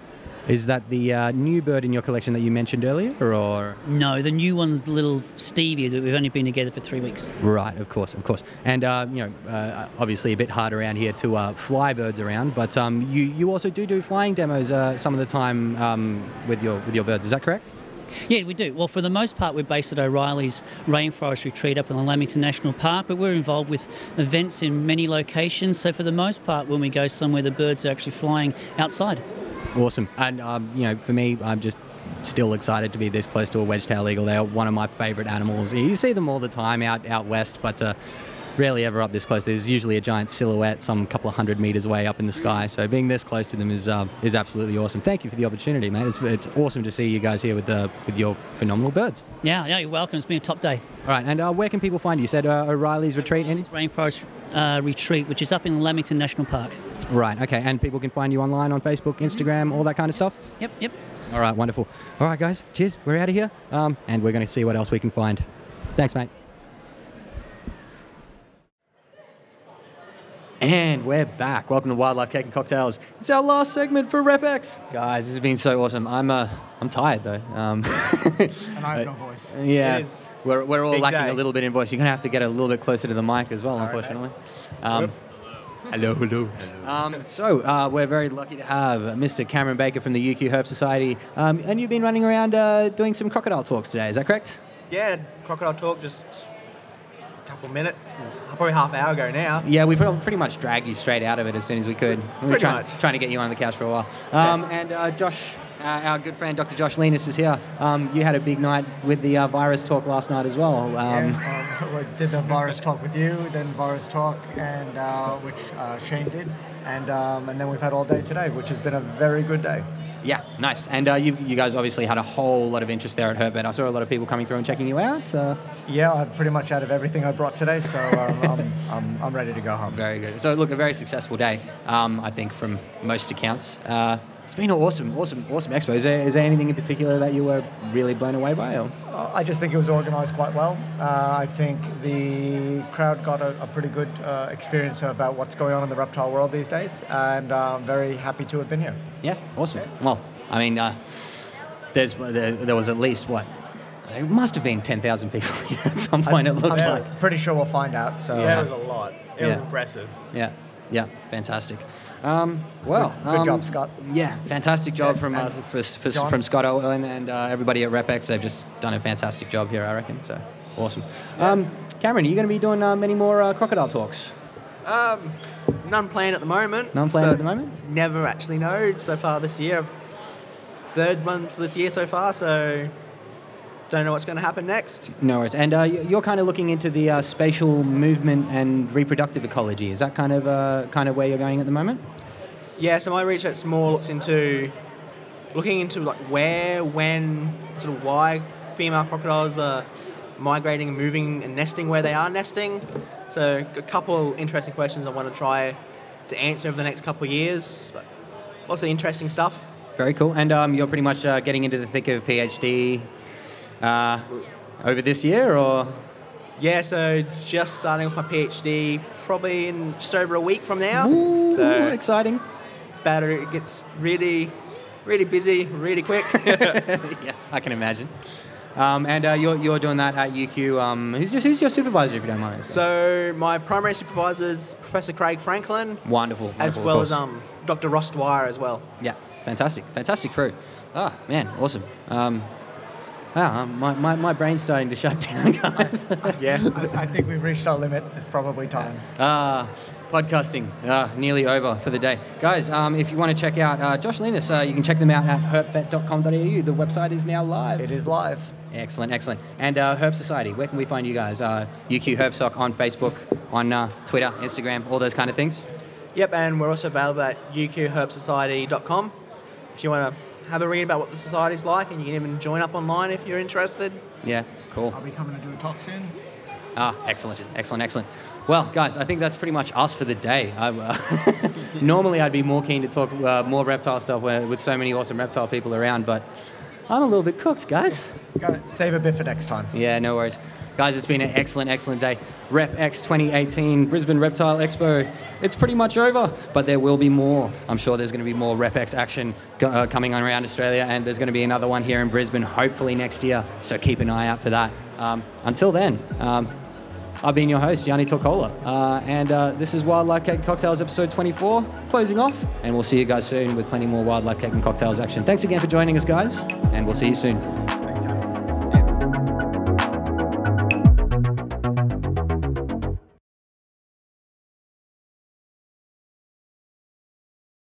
Is that the uh, new bird in your collection that you mentioned earlier, or? No, the new one's the little Stevie that we've only been together for three weeks. Right, of course, of course. And uh, you know, uh, obviously a bit hard around here to uh, fly birds around, but um, you you also do do flying demos uh, some of the time um, with your with your birds. Is that correct? Yeah, we do. Well, for the most part, we're based at O'Reilly's Rainforest Retreat up in the Lamington National Park, but we're involved with events in many locations. So, for the most part, when we go somewhere, the birds are actually flying outside. Awesome. And um, you know, for me, I'm just still excited to be this close to a wedge-tailed eagle. They are one of my favourite animals. You see them all the time out out west, but. Uh, Rarely ever up this close. There's usually a giant silhouette some couple of hundred meters away up in the sky. So being this close to them is uh, is absolutely awesome. Thank you for the opportunity, mate. It's, it's awesome to see you guys here with the with your phenomenal birds. Yeah, yeah, you're welcome. It's been a top day. All right, and uh, where can people find you? You said uh, O'Reilly's Retreat. Any? Rainforest uh, Retreat, which is up in Lamington National Park. Right. Okay. And people can find you online on Facebook, Instagram, all that kind of stuff. Yep. Yep. All right. Wonderful. All right, guys. Cheers. We're out of here, um, and we're going to see what else we can find. Thanks, mate. And we're back. Welcome to Wildlife Cake and Cocktails. It's our last segment for RepX. Guys, this has been so awesome. I'm uh, I'm tired though. Um, And I have no voice. yeah, It is we're, we're all big lacking day. a little bit in voice. You're gonna have to get a little bit closer to the mic as well, unfortunately. Um, hello, hello. Um, so uh, we're very lucky to have Mr. Cameron Baker from the UQ Herp Society, um, and you've been running around uh, doing some crocodile talks today. Is that correct? Yeah, Crocodile Talk just a couple minutes, probably half hour ago now. Yeah, we pretty much dragged you straight out of it as soon as we could. We were Pretty trying, much. trying to get you on the couch for a while. Um, And uh, Josh, uh, our good friend Dr. Josh Llinas is here. Um, you had a big night with the uh, virus talk last night as well. Um, yeah, um, we did the virus talk with you, then virus talk, and uh, which uh, Shane did, and um, and then we've had all day today, which has been a very good day. Yeah, nice. And uh, you, you guys obviously had a whole lot of interest there at HerpVet. I saw a lot of people coming through and checking you out. Yeah, I've pretty much out of everything I brought today, so um, I'm, I'm, I'm ready to go home. Very good. So, look, a very successful day, um, I think, from most accounts. Uh, it's been an awesome, awesome, awesome expo. Is there, is there anything in particular that you were really blown away by? Or? Uh, I just think it was organised quite well. Uh, I think the crowd got a, a pretty good uh, experience about what's going on in the reptile world these days, and uh, I'm very happy to have been here. Yeah, awesome. Well, I mean, uh, there's there, there was at least what it must have been ten thousand people here at some point. I'm, it looked I'm like. pretty sure we'll find out. So yeah, it was a lot. It was impressive. Yeah, yeah, fantastic. Um, well, Good- good job, um, Scott. Yeah, fantastic job from uh, for, for, from Scott Owen and uh, everybody at RepX. They've just done a fantastic job here, I reckon. So awesome. Um, Cameron, are you going to be doing uh, many more uh, crocodile talks? Um, none planned at the moment. None planned so at the moment? Never actually know so far this year. I've third one for this year so far, so don't know what's going to happen next. No worries. And uh, you're kind of looking into the uh, spatial movement and reproductive ecology. Is that kind of uh, kind of where you're going at the moment? Yeah, so my research more looks into looking into like where, when, sort of why female crocodiles are migrating and moving and nesting where they are nesting. So a couple interesting questions I want to try to answer over the next couple of years. But lots of interesting stuff. Very cool. And um, you're pretty much uh, getting into the thick of PhD uh, over this year, or Yeah, so just starting off my PhD probably in just over a week from now. Ooh, so exciting. Better it gets really, really busy, really quick. yeah, I can imagine. Um, and uh, you're, you're doing that at UQ. Um, who's, your, who's your supervisor, if you don't mind? So my primary supervisor is Professor Craig Franklin, Wonderful. as wonderful, of well as um, Dr. Ross Dwyer as well. Yeah, fantastic, fantastic crew. Ah, man, awesome. Wow, um, my, my, my brain's starting to shut down, guys. yeah. I, I think we've reached our limit. It's probably time. Ah, podcasting, ah, nearly over for the day. Guys, um, if you want to check out uh, Josh Llinas, uh, you can check them out at herpvet.com.au. The website is now live. It is live. Excellent, excellent. And uh, Herp Society, where can we find you guys? Uh, UQ HerpSoc on Facebook, on uh, Twitter, Instagram, all those kind of things. Yep, and we're also available at uqherpsociety.com. If you want to have a read about what the society's like, and you can even join up online if you're interested. Yeah, cool. I'll be coming to do a talk soon. Ah, excellent, excellent, excellent. Well, guys, I think that's pretty much us for the day. I, uh, normally, I'd be more keen to talk uh, more reptile stuff where, with so many awesome reptile people around, but I'm a little bit cooked, guys. Got it. Save a bit for next time. Yeah, no worries. Guys, it's been an excellent, excellent day. Rep X 2018, Brisbane Reptile Expo. It's pretty much over, but there will be more. I'm sure there's going to be more Rep X action uh, coming on around Australia, and there's going to be another one here in Brisbane, hopefully next year. So keep an eye out for that. Um, until then, um, I've been your host, Yanni Torcola, uh, and uh, this is Wildlife Cake and Cocktails episode 24, closing off, and we'll see you guys soon with plenty more Wildlife Cake and Cocktails action. Thanks again for joining us, guys, and we'll see you soon.